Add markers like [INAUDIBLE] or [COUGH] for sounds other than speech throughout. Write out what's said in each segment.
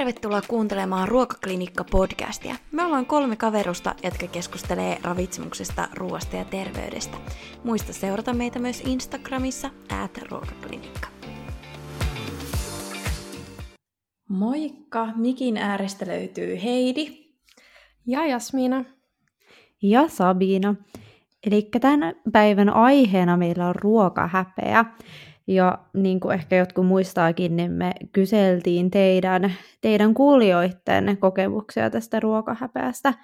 tervetuloa kuuntelemaan Ruokaklinikka-podcastia. Me ollaan kolme kaverusta, jotka keskustelee ravitsemuksesta, ruoasta ja terveydestä. Muista seurata meitä myös Instagramissa, at ruokaklinikka. Moikka! Mikin äärestä löytyy Heidi. Ja Jasmiina. Ja Sabina. Eli tämän päivän aiheena meillä on ruokahäpeä. Ja niin kuin ehkä jotkut muistaakin, niin me kyseltiin teidän, teidän kuulijoiden kokemuksia tästä ruokahäpeästä.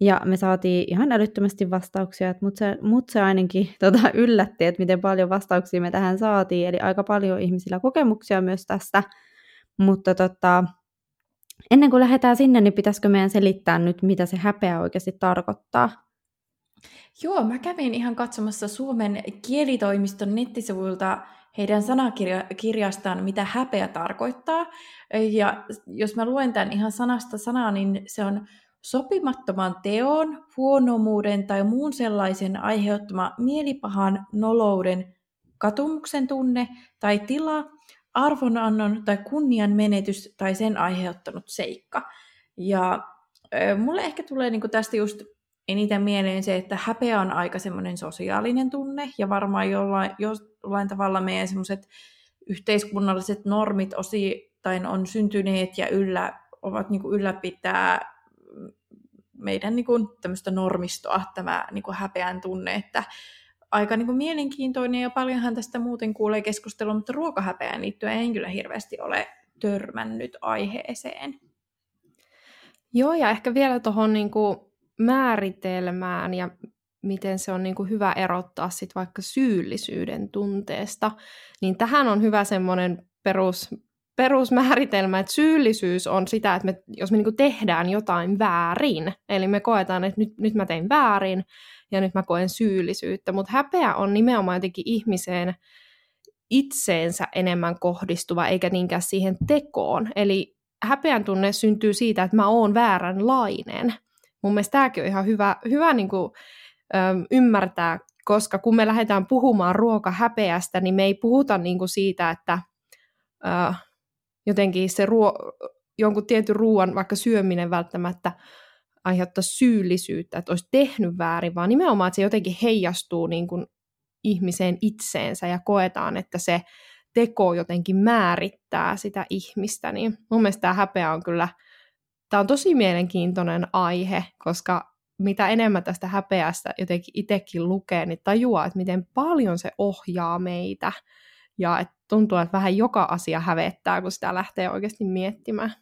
Ja me saatiin ihan älyttömästi vastauksia, mutta se, mut se ainakin [LAUGHS] tota, yllätti, että miten paljon vastauksia me tähän saatiin. Eli aika paljon ihmisillä kokemuksia myös tästä. Mutta tota, ennen kuin lähdetään sinne, niin pitäisikö meidän selittää nyt, mitä se häpeä oikeasti tarkoittaa? Joo, mä kävin ihan katsomassa Suomen kielitoimiston nettisivuilta heidän sanakirjastaan, mitä häpeä tarkoittaa. Ja jos mä luen tämän ihan sanasta sanaa, niin se on sopimattoman teon, huonomuuden tai muun sellaisen aiheuttama mielipahan, nolouden, katumuksen tunne tai tila, arvonannon tai kunnian menetys tai sen aiheuttanut seikka. Ja mulle ehkä tulee niin tästä just eniten mieleen se, että häpeä on aika semmoinen sosiaalinen tunne, ja varmaan jollain, jollain tavalla meidän semmoiset yhteiskunnalliset normit osittain on syntyneet ja yllä, ovat niin kuin ylläpitää meidän niin kuin tämmöistä normistoa, tämä niin kuin häpeän tunne, että aika niin kuin mielenkiintoinen ja paljonhan tästä muuten kuulee keskustelua, mutta ruokahäpeään liittyen en kyllä hirveästi ole törmännyt aiheeseen. Joo, ja ehkä vielä tuohon niin määritelmään ja miten se on niin kuin hyvä erottaa sit vaikka syyllisyyden tunteesta, niin tähän on hyvä semmoinen perus, perusmääritelmä, että syyllisyys on sitä, että me, jos me niin tehdään jotain väärin, eli me koetaan, että nyt, nyt mä tein väärin ja nyt mä koen syyllisyyttä, mutta häpeä on nimenomaan jotenkin ihmiseen itseensä enemmän kohdistuva, eikä niinkään siihen tekoon. Eli häpeän tunne syntyy siitä, että mä oon vääränlainen – mun mielestä tämäkin on ihan hyvä, hyvä niin kuin, ymmärtää, koska kun me lähdetään puhumaan ruokahäpeästä, niin me ei puhuta niin kuin siitä, että ö, jotenkin se ruo, jonkun tietyn ruoan vaikka syöminen välttämättä aiheuttaa syyllisyyttä, että olisi tehnyt väärin, vaan nimenomaan, että se jotenkin heijastuu niin kuin ihmiseen itseensä ja koetaan, että se teko jotenkin määrittää sitä ihmistä, niin mun mielestä tämä häpeä on kyllä tämä on tosi mielenkiintoinen aihe, koska mitä enemmän tästä häpeästä jotenkin itsekin lukee, niin tajuaa, että miten paljon se ohjaa meitä. Ja että tuntuu, että vähän joka asia hävettää, kun sitä lähtee oikeasti miettimään.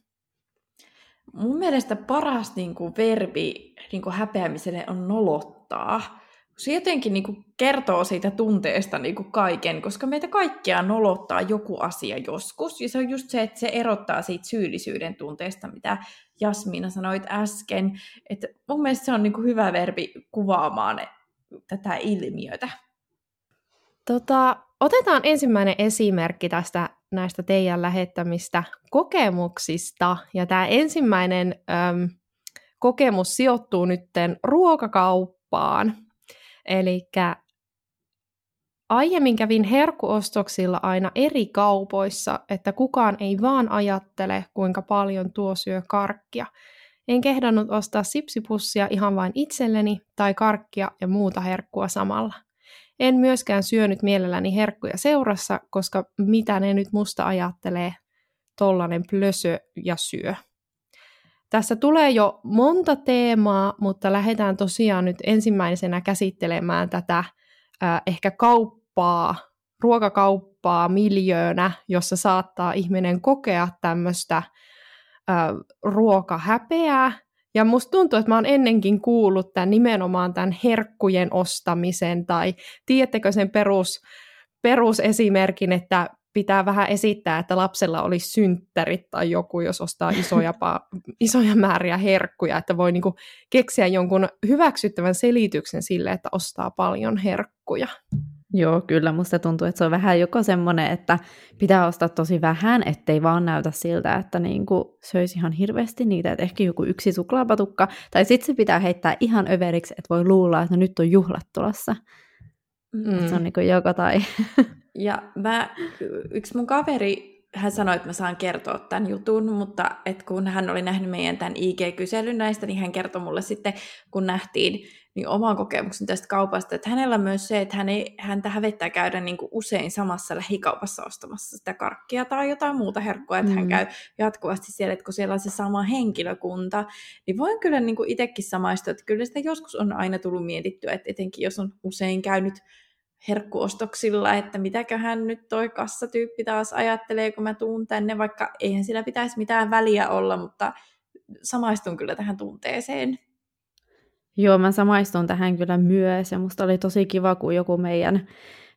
Mun mielestä paras niin kuin, verbi niin kuin, häpeämiselle on nolottaa se jotenkin niin kuin kertoo siitä tunteesta niin kuin kaiken, koska meitä kaikkia nolottaa joku asia joskus, ja se on just se, että se erottaa siitä syyllisyyden tunteesta, mitä Jasmiina sanoit äsken, että mun mielestä se on niin kuin hyvä verbi kuvaamaan tätä ilmiötä. Tota, otetaan ensimmäinen esimerkki tästä näistä teidän lähettämistä kokemuksista, ja tämä ensimmäinen äm, kokemus sijoittuu nytten ruokakauppaan, Eli aiemmin kävin herkuostoksilla aina eri kaupoissa, että kukaan ei vaan ajattele, kuinka paljon tuo syö karkkia. En kehdannut ostaa sipsipussia ihan vain itselleni tai karkkia ja muuta herkkua samalla. En myöskään syönyt mielelläni herkkuja seurassa, koska mitä ne nyt musta ajattelee, tollanen plösö ja syö. Tässä tulee jo monta teemaa, mutta lähdetään tosiaan nyt ensimmäisenä käsittelemään tätä ehkä kauppaa, ruokakauppaa miljöönä, jossa saattaa ihminen kokea tämmöistä ruokahäpeää. Ja musta tuntuu, että mä oon ennenkin kuullut tämän nimenomaan tämän herkkujen ostamisen, tai tiedättekö sen perus, perusesimerkin, että pitää vähän esittää, että lapsella olisi synttärit tai joku, jos ostaa isoja, [LAUGHS] pa- isoja määriä herkkuja, että voi niinku keksiä jonkun hyväksyttävän selityksen sille, että ostaa paljon herkkuja. Joo, kyllä. Musta tuntuu, että se on vähän joko semmoinen, että pitää ostaa tosi vähän, ettei vaan näytä siltä, että niinku söisi ihan hirveästi niitä, että ehkä joku yksi suklaapatukka, tai sitten se pitää heittää ihan överiksi, että voi luulla, että no nyt on juhlat tulossa. Mm. se on niinku joko tai. [LAUGHS] Ja mä, yksi mun kaveri hän sanoi, että mä saan kertoa tämän jutun, mutta et kun hän oli nähnyt meidän tämän IG-kyselyn näistä, niin hän kertoi mulle sitten, kun nähtiin niin oman kokemuksen tästä kaupasta, että hänellä on myös se, että hän ei, häntä hävettää käydä niin kuin usein samassa lähikaupassa ostamassa sitä karkkia tai jotain muuta herkkua, että mm. hän käy jatkuvasti siellä, että kun siellä on se sama henkilökunta, niin voin kyllä niin kuin itsekin samaistua, että kyllä sitä joskus on aina tullut mietittyä, että etenkin jos on usein käynyt herkkuostoksilla, että mitäköhän nyt toi kassatyyppi taas ajattelee, kun mä tuun tänne, vaikka eihän sillä pitäisi mitään väliä olla, mutta samaistun kyllä tähän tunteeseen. Joo, mä samaistun tähän kyllä myös, ja musta oli tosi kiva, kun joku meidän,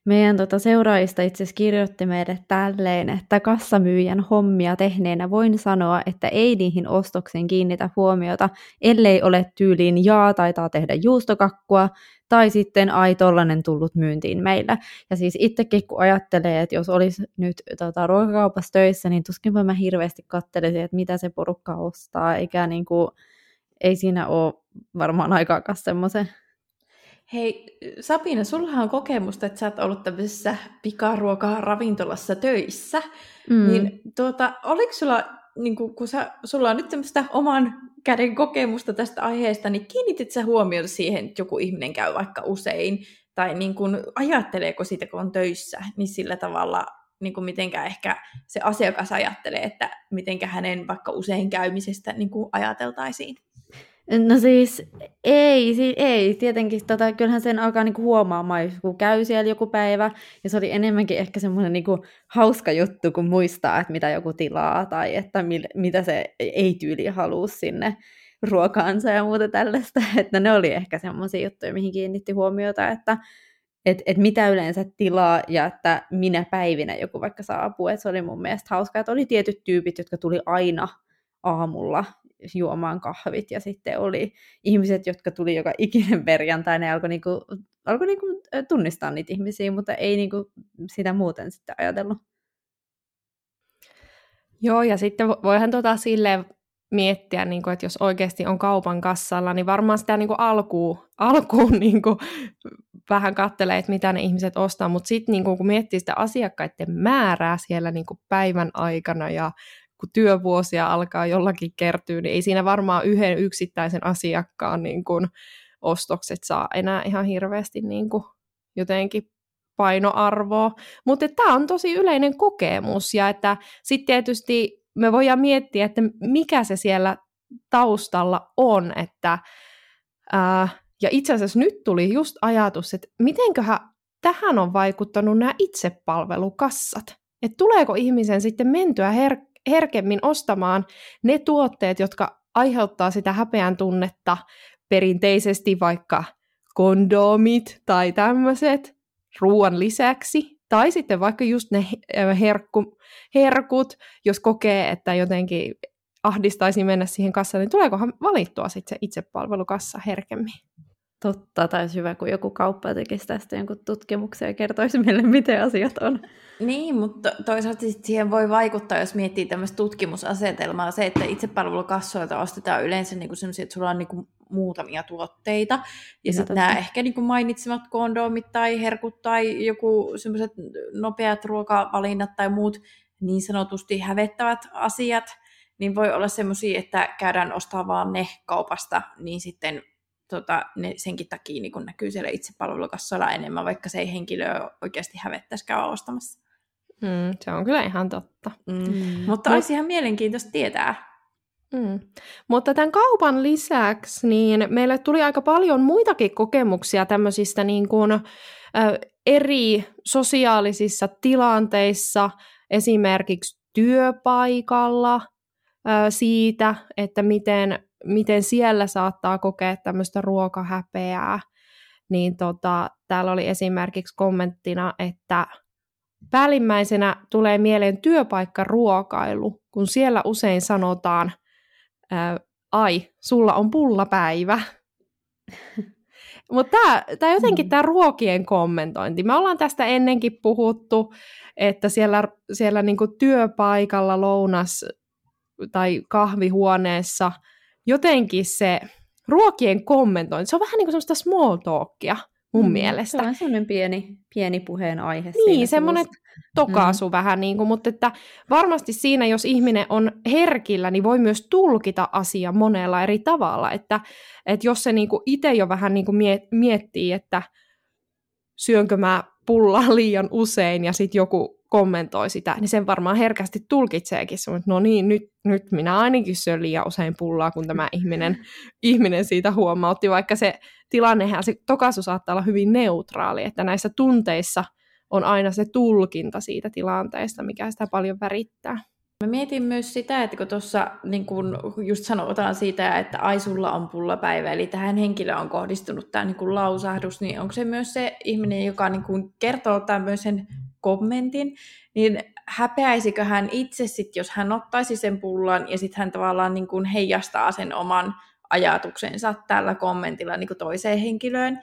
meidän tota seuraajista itse asiassa kirjoitti meille tälleen, että kassamyyjän hommia tehneenä voin sanoa, että ei niihin ostoksiin kiinnitä huomiota, ellei ole tyyliin jaa taitaa tehdä juustokakkua, tai sitten ai tollanen tullut myyntiin meillä. Ja siis itsekin kun ajattelee, että jos olisi nyt tota, ruokakaupassa töissä, niin tuskinpä mä hirveästi katselisin, että mitä se porukka ostaa, eikä niin kuin, ei siinä ole varmaan aikaakaan semmoisen. Hei, Sabina, sulla on kokemusta, että sä oot ollut tämmöisessä pikaruoka-ravintolassa töissä. Mm. Niin tuota, oliko sulla, niin kun, kun sä, sulla on nyt tämmöistä oman käden kokemusta tästä aiheesta, niin kiinnitit sä huomiota siihen, että joku ihminen käy vaikka usein, tai niin kun, ajatteleeko siitä, kun on töissä, niin sillä tavalla, niin kuin mitenkä ehkä se asiakas ajattelee, että mitenkä hänen vaikka usein käymisestä niin kuin ajateltaisiin? No siis ei, ei. Tietenkin, tota, kyllähän sen alkaa niinku huomaamaan, kun käy siellä joku päivä, ja se oli enemmänkin ehkä semmoinen niinku hauska juttu, kun muistaa, että mitä joku tilaa, tai että mil, mitä se ei-tyyli haluaa sinne ruokaansa ja muuta tällaista, [LAUGHS] että ne oli ehkä semmoisia juttuja, mihin kiinnitti huomiota, että et, et mitä yleensä tilaa ja että minä päivinä joku vaikka saapuu, että se oli mun mielestä hauskaa, että oli tietyt tyypit, jotka tuli aina aamulla juomaan kahvit ja sitten oli ihmiset, jotka tuli joka ikinen perjantai, ne alkoi, niinku, alkoi niinku tunnistaa niitä ihmisiä, mutta ei niinku sitä muuten sitten ajatellut. Joo, ja sitten voihan tota silleen miettiä, niin kuin, että jos oikeasti on kaupan kassalla, niin varmaan sitä niin kuin alkuun, alkuun [LAUGHS] niin kuin, vähän kattelee, että mitä ne ihmiset ostaa, mutta sitten niin kun miettii sitä asiakkaiden määrää siellä niin kuin päivän aikana ja kun työvuosia alkaa jollakin kertyä, niin ei siinä varmaan yhden yksittäisen asiakkaan niin kuin, ostokset saa enää ihan hirveästi niin kuin, jotenkin painoarvoa. Mutta tämä on tosi yleinen kokemus ja että sitten tietysti me voidaan miettiä, että mikä se siellä taustalla on, että ää, ja itse asiassa nyt tuli just ajatus, että mitenköhän tähän on vaikuttanut nämä itsepalvelukassat. Että tuleeko ihmisen sitten mentyä her- herkemmin ostamaan ne tuotteet, jotka aiheuttaa sitä häpeän tunnetta perinteisesti vaikka kondomit tai tämmöiset ruoan lisäksi, tai sitten vaikka just ne herkku, herkut, jos kokee, että jotenkin ahdistaisi mennä siihen kassaan, niin tuleekohan valittua sitten se itsepalvelukassa herkemmin? Totta, tai olisi hyvä, kun joku kauppa tekisi tästä jonkun tutkimuksen ja kertoisi meille, miten asiat on. Niin, mutta toisaalta siihen voi vaikuttaa, jos miettii tämmöistä tutkimusasetelmaa, se, että itsepalvelukassoilta ostetaan yleensä niin kuin että sulla on niin kuin muutamia tuotteita, ja sitten nämä ehkä niin kuin mainitsemat kondomit tai herkut tai joku semmoiset nopeat ruokavalinnat tai muut niin sanotusti hävettävät asiat, niin voi olla semmoisia, että käydään ostaa vaan ne kaupasta, niin sitten tota, ne senkin takia niin kun näkyy siellä itsepalvelukassoilla enemmän, vaikka se ei henkilö oikeasti hävettäisi käydä ostamassa. Mm, se on kyllä ihan totta. Mm. Mm. Mutta olisi ihan mielenkiintoista tietää. Mm. Mutta tämän kaupan lisäksi niin meille tuli aika paljon muitakin kokemuksia tämmöisistä niin kuin, ä, eri sosiaalisissa tilanteissa, esimerkiksi työpaikalla ä, siitä, että miten miten siellä saattaa kokea tämmöistä ruokahäpeää, niin tota, täällä oli esimerkiksi kommenttina, että päällimmäisenä tulee mieleen työpaikkaruokailu, kun siellä usein sanotaan, ää, ai, sulla on pullapäivä. Mutta tämä jotenkin mm. tämä ruokien kommentointi. Me ollaan tästä ennenkin puhuttu, että siellä, siellä niinku työpaikalla lounas tai kahvihuoneessa – jotenkin se ruokien kommentointi, se on vähän niin kuin semmoista small talkia mun mm, mielestä. Se on semmoinen pieni, pieni puheen aihe. Niin, semmoinen tokaasu mm. vähän, niin kuin, mutta että varmasti siinä, jos ihminen on herkillä, niin voi myös tulkita asia monella eri tavalla. Että, että jos se niin itse jo vähän niin kuin miettii, että syönkö mä pullaa liian usein ja sitten joku kommentoi sitä, niin sen varmaan herkästi tulkitseekin että no niin, nyt, nyt minä ainakin syön liian usein pullaa, kun tämä ihminen, [LAUGHS] ihminen siitä huomautti, vaikka se tilannehän, se tokaisu saattaa olla hyvin neutraali, että näissä tunteissa on aina se tulkinta siitä tilanteesta, mikä sitä paljon värittää. Mä mietin myös sitä, että kun tuossa niin kun just sanotaan siitä, että ai sulla on pullapäivä, eli tähän henkilöön on kohdistunut tämä niin lausahdus, niin onko se myös se ihminen, joka niin kun kertoo tämmöisen kommentin, niin häpeäisikö hän itse sit, jos hän ottaisi sen pullan ja sitten hän tavallaan niin kun heijastaa sen oman ajatuksensa tällä kommentilla niin toiseen henkilöön.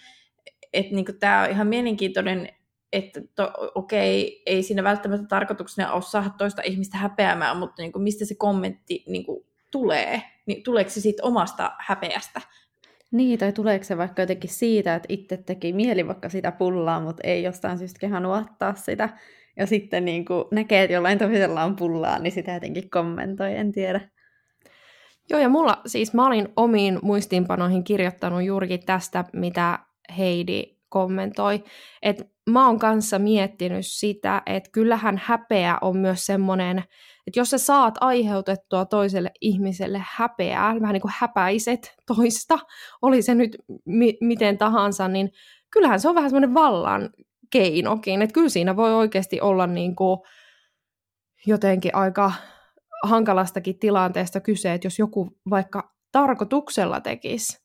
Että niin tämä on ihan mielenkiintoinen että to, okei, ei siinä välttämättä tarkoituksena ole saada toista ihmistä häpeämään, mutta niin kuin mistä se kommentti niin kuin tulee, niin tuleeko se siitä omasta häpeästä? Niin, tai tuleeko se vaikka jotenkin siitä, että itse teki mieli vaikka sitä pullaa, mutta ei jostain syystä kehannut ottaa sitä, ja sitten niin kuin näkee, että jollain toisella on pullaa, niin sitä jotenkin kommentoi, en tiedä. Joo, ja mulla siis mä olin omiin muistiinpanoihin kirjoittanut juurikin tästä, mitä Heidi kommentoi, että mä oon kanssa miettinyt sitä, että kyllähän häpeä on myös semmoinen, että jos sä saat aiheutettua toiselle ihmiselle häpeää, vähän niin kuin häpäiset toista, oli se nyt mi- miten tahansa, niin kyllähän se on vähän semmoinen vallan keinokin, että kyllä siinä voi oikeasti olla niin kuin jotenkin aika hankalastakin tilanteesta kyse, että jos joku vaikka tarkoituksella tekisi,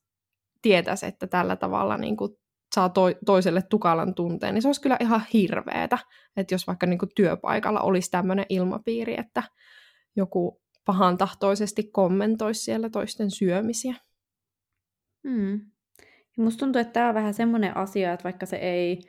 tietäisi, että tällä tavalla niin kuin saa to- toiselle tukalan tunteen, niin se olisi kyllä ihan hirveetä, että jos vaikka niin kuin työpaikalla olisi tämmöinen ilmapiiri, että joku pahan tahtoisesti kommentoisi siellä toisten syömisiä. Hmm. musta tuntuu, että tämä on vähän semmoinen asia, että vaikka se ei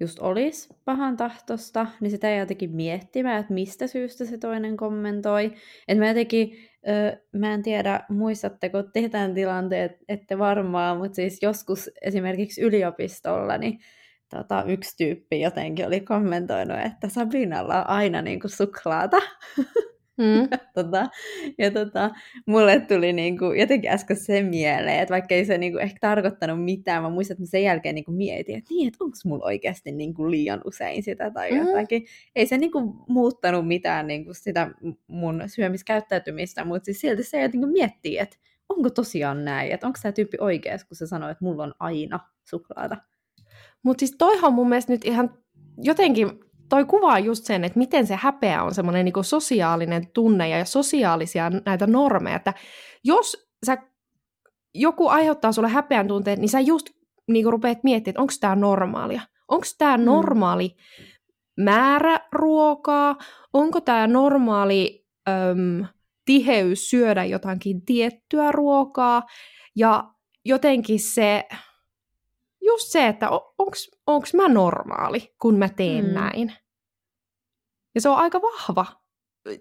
just olisi pahan tahtosta, niin sitä ei jotenkin miettimään, että mistä syystä se toinen kommentoi. Että mä jotenkin, öö, mä en tiedä, muistatteko tehdään tilanteet, ette varmaan, mutta siis joskus esimerkiksi yliopistolla, niin tota, yksi tyyppi jotenkin oli kommentoinut, että Sabinalla on aina niin kuin suklaata. [LAUGHS] Mm. [LAUGHS] tota, ja tota, mulle tuli niinku jotenkin äsken se mieleen, että vaikka ei se niinku ehkä tarkoittanut mitään, mä muistan, että mä sen jälkeen niinku mietin, että niin, että onko mulla oikeasti niinku liian usein sitä tai mm. jotakin. Ei se niinku muuttanut mitään niinku sitä mun syömiskäyttäytymistä, mutta siis silti se jotenkin miettii, että onko tosiaan näin, että onko tämä tyyppi oikeassa, kun se sanoo, että mulla on aina suklaata. Mutta siis toihan mun mielestä nyt ihan jotenkin toi kuvaa just sen, että miten se häpeä on semmoinen niin sosiaalinen tunne ja sosiaalisia näitä normeja, että jos sä, joku aiheuttaa sulle häpeän tunteet, niin sä just niin rupeat miettimään, että onko tämä normaalia. Onko tämä mm. normaali määrä ruokaa, onko tämä normaali äm, tiheys syödä jotakin tiettyä ruokaa, ja jotenkin se, just se, että onko mä normaali, kun mä teen mm. näin. Ja se on aika vahva,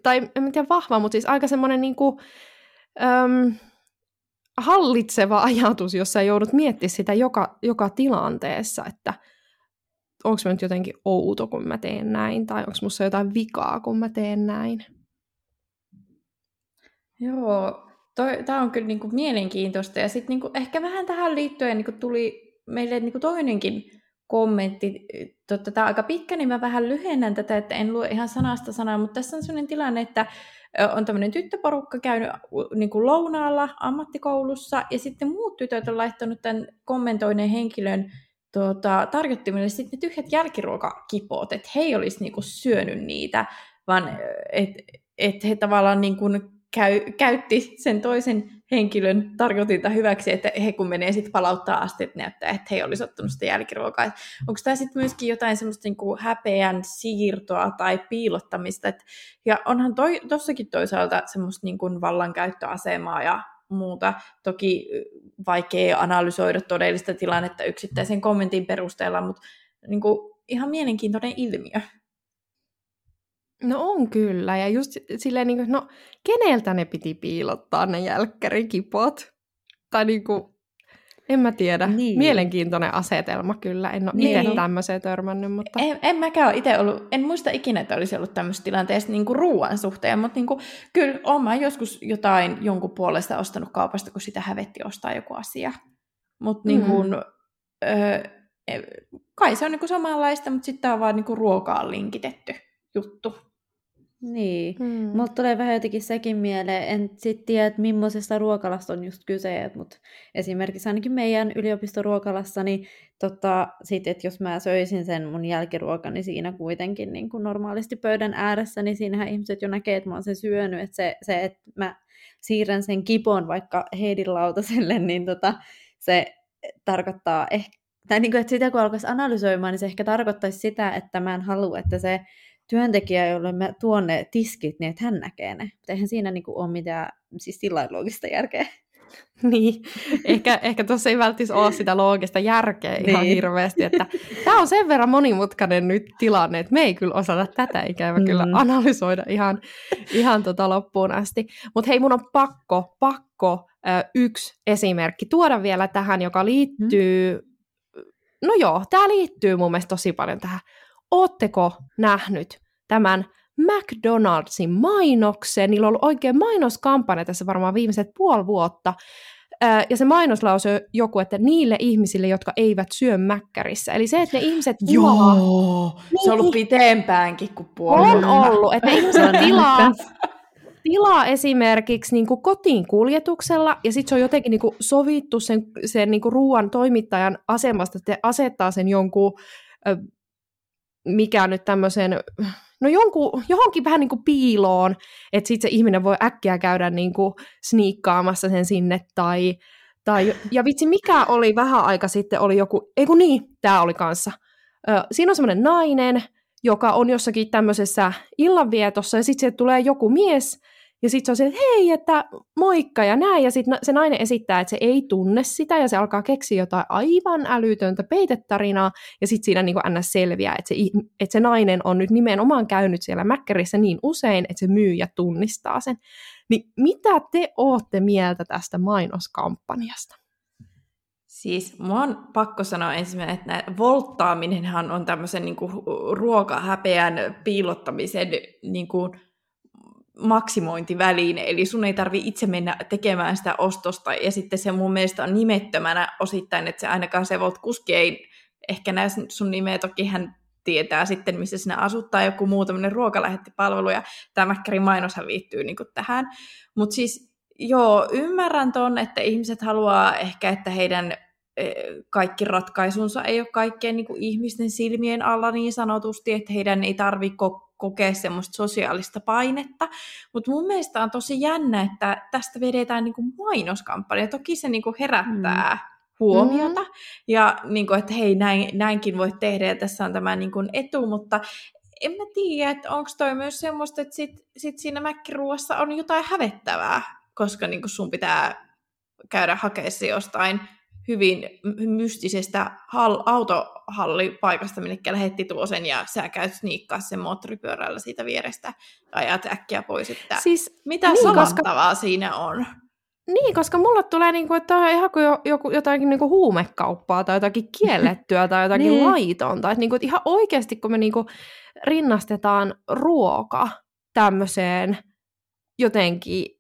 tai en tiedä vahva, mutta siis aika semmoinen niinku, äm, hallitseva [LAUGHS] ajatus, jossa joudut miettimään sitä joka, joka tilanteessa, että onko mä nyt jotenkin outo, kun mä teen näin, tai onko musta jotain vikaa, kun mä teen näin. Joo, tämä on kyllä niinku mielenkiintoista. Ja sitten niinku ehkä vähän tähän liittyen niinku tuli meille niin kuin toinenkin kommentti. Totta, tämä on aika pitkä, niin mä vähän lyhennän tätä, että en lue ihan sanasta sanaa, mutta tässä on sellainen tilanne, että on tämmöinen tyttöporukka käynyt niin kuin lounaalla ammattikoulussa, ja sitten muut tytöt on laittanut tämän kommentoineen henkilön tuota, tarjottimelle sitten ne tyhjät jälkiruokakipoot, että he ei olisi niin kuin syönyt niitä, vaan että et he tavallaan niin kuin käy, käytti sen toisen henkilön tarkoitinta hyväksi, että he kun menee sitten palauttaa asti, näyttää, että he olisi ottanut sitä jälkiruokaa. Onko tämä sitten myöskin jotain semmoista niinku häpeän siirtoa tai piilottamista? Et, ja onhan tuossakin toisaalta semmoista niinku vallankäyttöasemaa ja muuta. Toki vaikea analysoida todellista tilannetta yksittäisen kommentin perusteella, mutta niinku ihan mielenkiintoinen ilmiö. No on kyllä, ja just silleen, niin kuin, no keneltä ne piti piilottaa ne jälkkärikipot? Tai niin kuin... En mä tiedä. Niin. Mielenkiintoinen asetelma kyllä. En ole niin. itse tämmöiseen törmännyt. Mutta... En, en mäkään ole itse ollut, en muista ikinä, että olisi ollut tämmöisessä tilanteessa niin kuin ruoan suhteen, mutta niin kuin, kyllä olen joskus jotain jonkun puolesta ostanut kaupasta, kun sitä hävetti ostaa joku asia. Mutta niin kuin, mm. öö, kai se on niin kuin samanlaista, mutta sitten on vaan niin kuin ruokaan linkitetty juttu. Niin, mm. mutta tulee vähän jotenkin sekin mieleen, en sitten tiedä, että millaisesta ruokalasta on just kyse, mutta esimerkiksi ainakin meidän yliopistoruokalassa, niin tota, sit, että jos mä söisin sen mun jälkiruokan, niin siinä kuitenkin niin kuin normaalisti pöydän ääressä, niin siinähän ihmiset jo näkee, että mä oon sen syönyt, että se, se että mä siirrän sen kipon vaikka Heidin lautaselle, [LAUGHS] niin tota, se tarkoittaa ehkä, tai niin kuin, että sitä kun alkaisi analysoimaan, niin se ehkä tarkoittaisi sitä, että mä en halua, että se työntekijä, jolle mä tuon ne tiskit, niin että hän näkee ne. Mutta eihän siinä niinku ole mitään siis sillä loogista järkeä. [LAUGHS] Niin, ehkä, ehkä tuossa ei välttämättä ole sitä loogista järkeä niin. ihan hirveästi, että tämä on sen verran monimutkainen nyt tilanne, että me ei kyllä osata tätä ikävä mm. kyllä analysoida ihan, ihan tota loppuun asti. Mutta hei, mun on pakko, pakko äh, yksi esimerkki tuoda vielä tähän, joka liittyy, mm. no joo, tämä liittyy mun mielestä tosi paljon tähän Ootteko nähnyt tämän McDonaldsin mainoksen? Niillä on ollut oikein mainoskampanja tässä varmaan viimeiset puoli vuotta. Ja se mainoslause joku, että niille ihmisille, jotka eivät syö mäkkärissä. Eli se, että ne ihmiset Joo, niin, se on ollut pitempäänkin kuin puoli On ollut, että ne ihmiset [LAUGHS] tilaa, tilaa esimerkiksi niin kuin kotiin kuljetuksella, ja sitten se on jotenkin niin kuin sovittu sen, sen niin kuin ruoan toimittajan asemasta, että asettaa sen jonkun mikä nyt tämmöisen, no jonkun, johonkin vähän niin kuin piiloon, että sitten se ihminen voi äkkiä käydä niin kuin sniikkaamassa sen sinne, tai, tai, ja vitsi, mikä oli vähän aika sitten, oli joku, ei kun niin, tämä oli kanssa. Ö, siinä on semmoinen nainen, joka on jossakin tämmöisessä illanvietossa, ja sitten tulee joku mies, ja sitten se on se, että hei, että moikka ja näin. Ja sitten se nainen esittää, että se ei tunne sitä ja se alkaa keksiä jotain aivan älytöntä peitetarinaa. Ja sitten siinä niin ns. selviää, että se, että se nainen on nyt nimenomaan käynyt siellä Mäkkärissä niin usein, että se myyjä tunnistaa sen. Niin mitä te ootte mieltä tästä mainoskampanjasta? Siis mua on pakko sanoa ensimmäinen, että volttaaminenhan on tämmöisen niin kuin, ruokahäpeän piilottamisen kuin, maksimointiväline, eli sun ei tarvi itse mennä tekemään sitä ostosta, ja sitten se mun mielestä on nimettömänä osittain, että se ainakaan se Volt Kuski ei ehkä näe sun nimeä, toki hän tietää sitten, missä sinä asut, tai joku muu tämmöinen ruokalähettipalvelu, ja tämä Mäkkärin mainoshan liittyy niin tähän. Mutta siis joo, ymmärrän ton, että ihmiset haluaa ehkä, että heidän e, kaikki ratkaisunsa ei ole kaikkien niin ihmisten silmien alla niin sanotusti, että heidän ei tarvitse kokea semmoista sosiaalista painetta. Mutta mun mielestä on tosi jännä, että tästä vedetään niinku mainoskampanja. Toki se niinku herättää mm. huomiota, mm. ja niinku, että hei, näin, näinkin voit tehdä, ja tässä on tämä niinku etu, mutta en mä tiedä, että onko toi myös semmoista, että sit, sit siinä mäkkiruuassa on jotain hävettävää, koska niinku sun pitää käydä hakemaan jostain hyvin mystisestä hall, autohallipaikasta, minne lähetti tuo sen, ja sä käyt sniikkaa sen moottoripyörällä siitä vierestä, ajat äkkiä pois, että siis, mitä niin, koska... siinä on? Niin, koska mulle tulee, niinku, että on ihan kuin joku, jotakin niinku huumekauppaa tai jotakin [LAUGHS] kiellettyä tai jotakin niin. laitonta. Niinku, että ihan oikeasti, kun me niinku rinnastetaan ruoka tämmöiseen jotenkin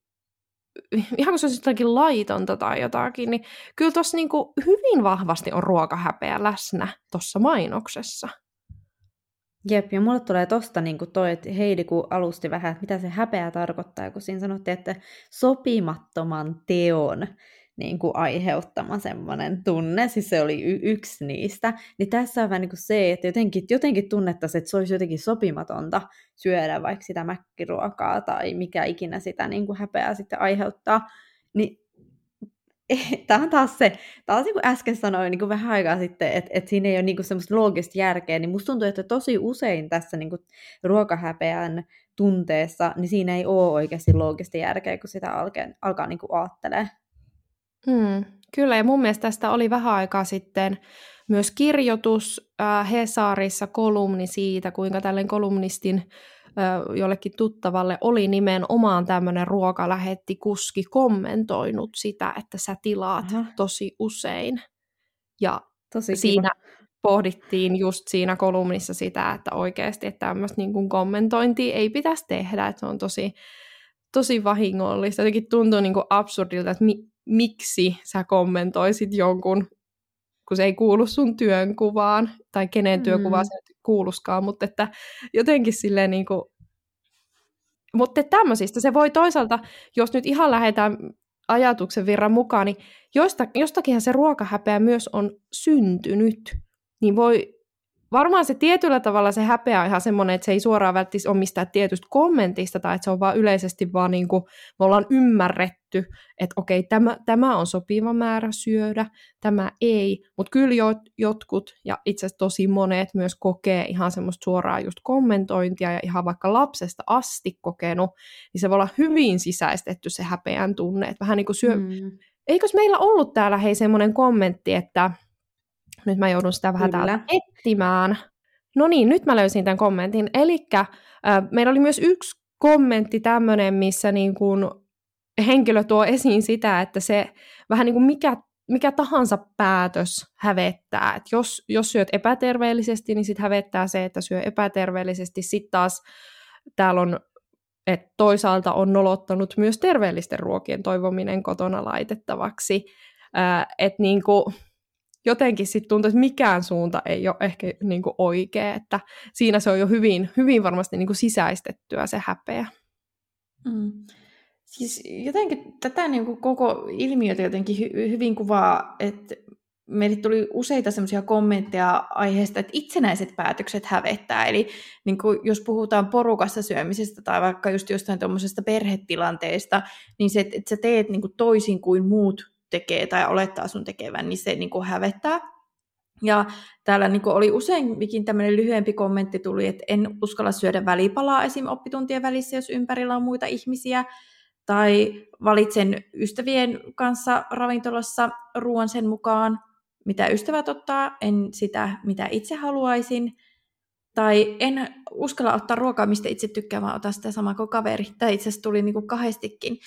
[LAUGHS] ihan kun se olisi jotakin laitonta tai jotakin, niin kyllä tuossa niinku hyvin vahvasti on ruokahäpeä läsnä tuossa mainoksessa. Jep, ja mulle tulee tosta niin kuin toi, että Heidi kun alusti vähän, että mitä se häpeä tarkoittaa, kun siinä sanottiin, että sopimattoman teon niin kuin aiheuttama semmoinen tunne, siis se oli y- yksi niistä, niin tässä on vähän niin kuin se, että jotenkin, jotenkin tunnettaisiin, että se olisi jotenkin sopimatonta syödä vaikka sitä mäkkiruokaa tai mikä ikinä sitä niin kuin häpeää sitten aiheuttaa, niin [LAUGHS] tämä on taas se, taas niin kuin äsken sanoin niin kuin vähän aikaa sitten, että, että siinä ei ole niin kuin semmoista loogista järkeä, niin musta tuntuu, että tosi usein tässä niin kuin ruokahäpeän tunteessa, niin siinä ei ole oikeasti loogista järkeä, kun sitä alkaa, alkaa niin kuin ajattelemaan. Hmm, kyllä, ja mun mielestä tästä oli vähän aikaa sitten myös kirjoitus äh, Hesarissa kolumni siitä, kuinka tällainen kolumnistin jollekin tuttavalle oli nimenomaan tämmöinen ruokalähetti kuski kommentoinut sitä, että sä tilaat Aha. tosi usein. Ja tosi siinä kiva. pohdittiin just siinä kolumnissa sitä, että oikeasti että tämmöistä niin kuin kommentointia ei pitäisi tehdä, että se on tosi, tosi vahingollista. Jotenkin tuntuu niin kuin absurdilta, että mi- miksi sä kommentoisit jonkun, kun se ei kuulu sun työnkuvaan, tai kenen mm. työnkuvaan se kuuluskaan, mutta että jotenkin silleen niin kuin, mutta tämmöisistä se voi toisaalta, jos nyt ihan lähdetään ajatuksen virran mukaan, niin josta, jostakinhan se ruokahäpeä myös on syntynyt, niin voi varmaan se tietyllä tavalla se häpeä on ihan semmoinen, että se ei suoraan välttämättä ole mistään tietystä kommentista, tai että se on vaan yleisesti vaan niin kuin, me ollaan ymmärretty, että okei, tämä, tämä on sopiva määrä syödä, tämä ei, mutta kyllä jot, jotkut, ja itse asiassa tosi monet myös kokee ihan semmoista suoraa just kommentointia, ja ihan vaikka lapsesta asti kokenut, niin se voi olla hyvin sisäistetty se häpeän tunne, että vähän niin kuin syö... Mm. Eikös meillä ollut täällä hei semmoinen kommentti, että nyt mä joudun sitä vähän täällä etsimään. No niin, nyt mä löysin tämän kommentin. Eli äh, meillä oli myös yksi kommentti tämmöinen, missä niin kuin henkilö tuo esiin sitä, että se vähän niin kuin mikä, mikä tahansa päätös hävettää. Et jos, jos syöt epäterveellisesti, niin sitten hävettää se, että syö epäterveellisesti. Sitten taas täällä on että toisaalta on nolottanut myös terveellisten ruokien toivominen kotona laitettavaksi. Äh, että niin kuin, jotenkin sitten tuntuu, että mikään suunta ei ole ehkä niin kuin oikea, että siinä se on jo hyvin, hyvin varmasti niin kuin sisäistettyä se häpeä. Mm. Siis jotenkin tätä niin kuin koko ilmiötä jotenkin hy- hyvin kuvaa, että meille tuli useita semmoisia kommentteja aiheesta, että itsenäiset päätökset hävettää. Eli niin kuin jos puhutaan porukassa syömisestä tai vaikka just jostain tuommoisesta perhetilanteesta, niin se, että sä teet niin kuin toisin kuin muut tekee tai olettaa sun tekevän, niin se niin kuin hävettää. Ja täällä niin oli useinkin tämmöinen lyhyempi kommentti tuli, että en uskalla syödä välipalaa esim. oppituntien välissä, jos ympärillä on muita ihmisiä. Tai valitsen ystävien kanssa ravintolassa ruoan sen mukaan, mitä ystävät ottaa, en sitä, mitä itse haluaisin. Tai en uskalla ottaa ruokaa, mistä itse tykkään, vaan ottaa sitä samaa kuin kaveri. Tämä itse asiassa tuli niin kuin kahdestikin.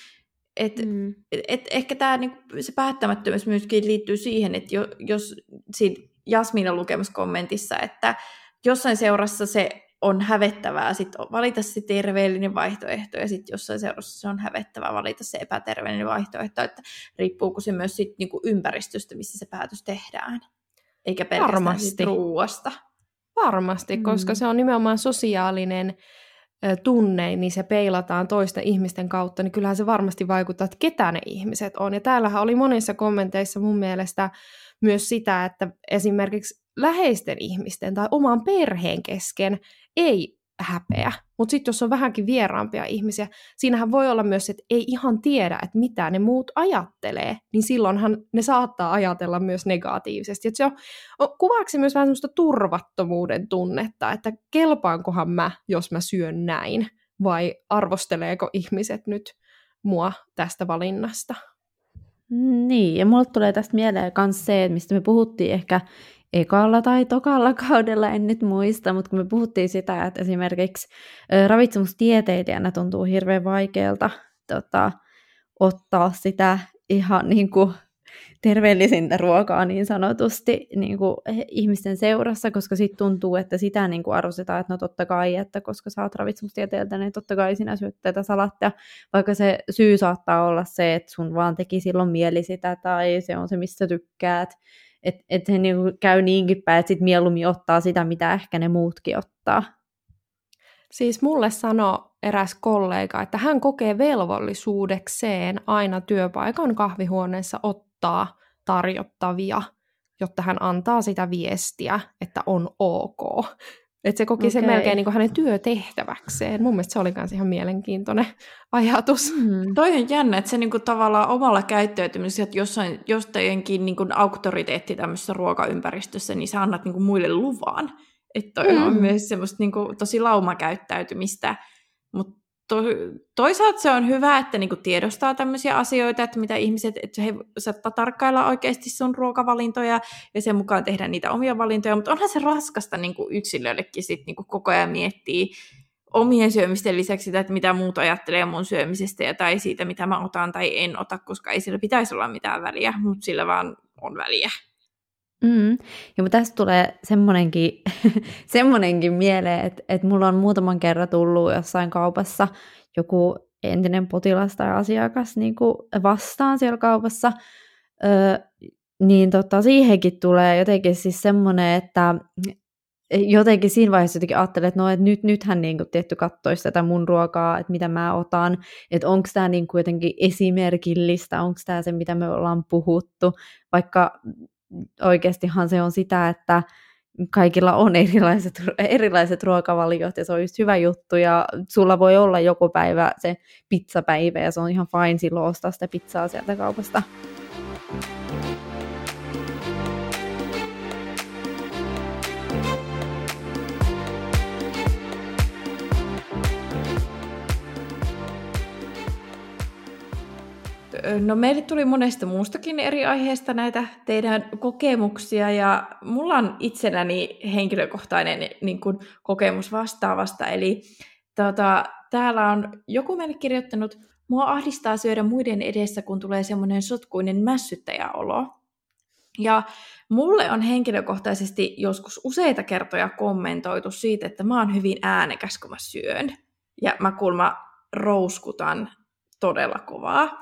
Et, mm. et, et ehkä tämä niinku, se päättämättömyys myöskin liittyy siihen, että jo, jos siinä Jasminan lukemassa kommentissa, että jossain seurassa se on hävettävää sit valita se terveellinen vaihtoehto, ja sitten jossain seurassa se on hävettävää valita se epäterveellinen vaihtoehto, että riippuuko se myös sit niinku ympäristöstä, missä se päätös tehdään, eikä pelkästään Varmasti. ruuasta. Varmasti, mm. koska se on nimenomaan sosiaalinen tunne, niin se peilataan toisten ihmisten kautta, niin kyllähän se varmasti vaikuttaa, että ketä ne ihmiset on. Ja täällähän oli monissa kommenteissa mun mielestä myös sitä, että esimerkiksi läheisten ihmisten tai oman perheen kesken ei häpeä. Mutta sitten jos on vähänkin vieraampia ihmisiä, siinähän voi olla myös, että ei ihan tiedä, että mitä ne muut ajattelee, niin silloinhan ne saattaa ajatella myös negatiivisesti. Et se on, kuvaaksi myös vähän sellaista turvattomuuden tunnetta, että kelpaankohan mä, jos mä syön näin, vai arvosteleeko ihmiset nyt mua tästä valinnasta? Niin, ja mulle tulee tästä mieleen myös se, että mistä me puhuttiin ehkä ekalla tai tokalla [LAUGHS] kaudella, en nyt muista, mutta kun me puhuttiin sitä, että esimerkiksi ravitsemustieteilijänä tuntuu hirveän vaikealta tota, ottaa sitä ihan niin kuin terveellisintä ruokaa niin sanotusti niin kuin ihmisten seurassa, koska sitten tuntuu, että sitä niin kuin arvostetaan, että no totta kai, että koska sä oot ravitsemustieteeltä, niin totta kai sinä syöt tätä salattia, vaikka se syy saattaa olla se, että sun vaan teki silloin mieli sitä, tai se on se, mistä tykkäät, että et se niinku käy niinkin päin, että sit mieluummin ottaa sitä, mitä ehkä ne muutkin ottaa. Siis mulle sanoi eräs kollega, että hän kokee velvollisuudekseen aina työpaikan kahvihuoneessa ottaa tarjottavia, jotta hän antaa sitä viestiä, että on ok. Että se koki okay. sen melkein niin kuin hänen työtehtäväkseen. Mun mielestä se oli myös ihan mielenkiintoinen [LAUGHS] ajatus. Mm. Toi on jännä, että se niin kuin tavallaan omalla käyttäytymisellä, että jossain, jostainkin niin kuin auktoriteetti tämmöisessä ruokaympäristössä, niin sä annat niin kuin muille luvan. Että toi mm. on myös semmoista niin kuin, tosi laumakäyttäytymistä. Mutta to, toisaalta se on hyvä, että niinku tiedostaa tämmöisiä asioita, että mitä ihmiset, että he saattaa tarkkailla oikeasti sun ruokavalintoja ja sen mukaan tehdä niitä omia valintoja, mutta onhan se raskasta niinku yksilöllekin sit niinku koko ajan miettiä omien syömisten lisäksi sitä, että mitä muut ajattelee mun syömisestä ja tai siitä, mitä mä otan tai en ota, koska ei sillä pitäisi olla mitään väliä, mutta sillä vaan on väliä. Mm. Ja tästä tulee semmonenkin, [LAUGHS] semmonenkin mieleen, että, että mulla on muutaman kerran tullut jossain kaupassa joku entinen potilas tai asiakas niin kuin vastaan siellä kaupassa, öö, niin tota, siihenkin tulee jotenkin siis semmoinen, että jotenkin siinä vaiheessa jotenkin ajattelin, että no, että nyt, nythän niin kuin, tietty kattoisi tätä mun ruokaa, että mitä mä otan, että onko tämä niin jotenkin esimerkillistä, onko tämä se, mitä me ollaan puhuttu, vaikka oikeastihan se on sitä, että kaikilla on erilaiset, erilaiset ruokavaliot ja se on just hyvä juttu ja sulla voi olla joku päivä se pizzapäivä ja se on ihan fine silloin ostaa sitä pizzaa sieltä kaupasta. No meille tuli monesta muustakin eri aiheesta näitä teidän kokemuksia ja mulla on itselläni henkilökohtainen niin kuin, kokemus vastaavasta. Eli tota, täällä on joku meille kirjoittanut, mua ahdistaa syödä muiden edessä, kun tulee semmoinen sotkuinen mässyttäjäolo. Ja mulle on henkilökohtaisesti joskus useita kertoja kommentoitu siitä, että mä oon hyvin äänekäs, kun mä syön. Ja mä kulma rouskutan todella kovaa.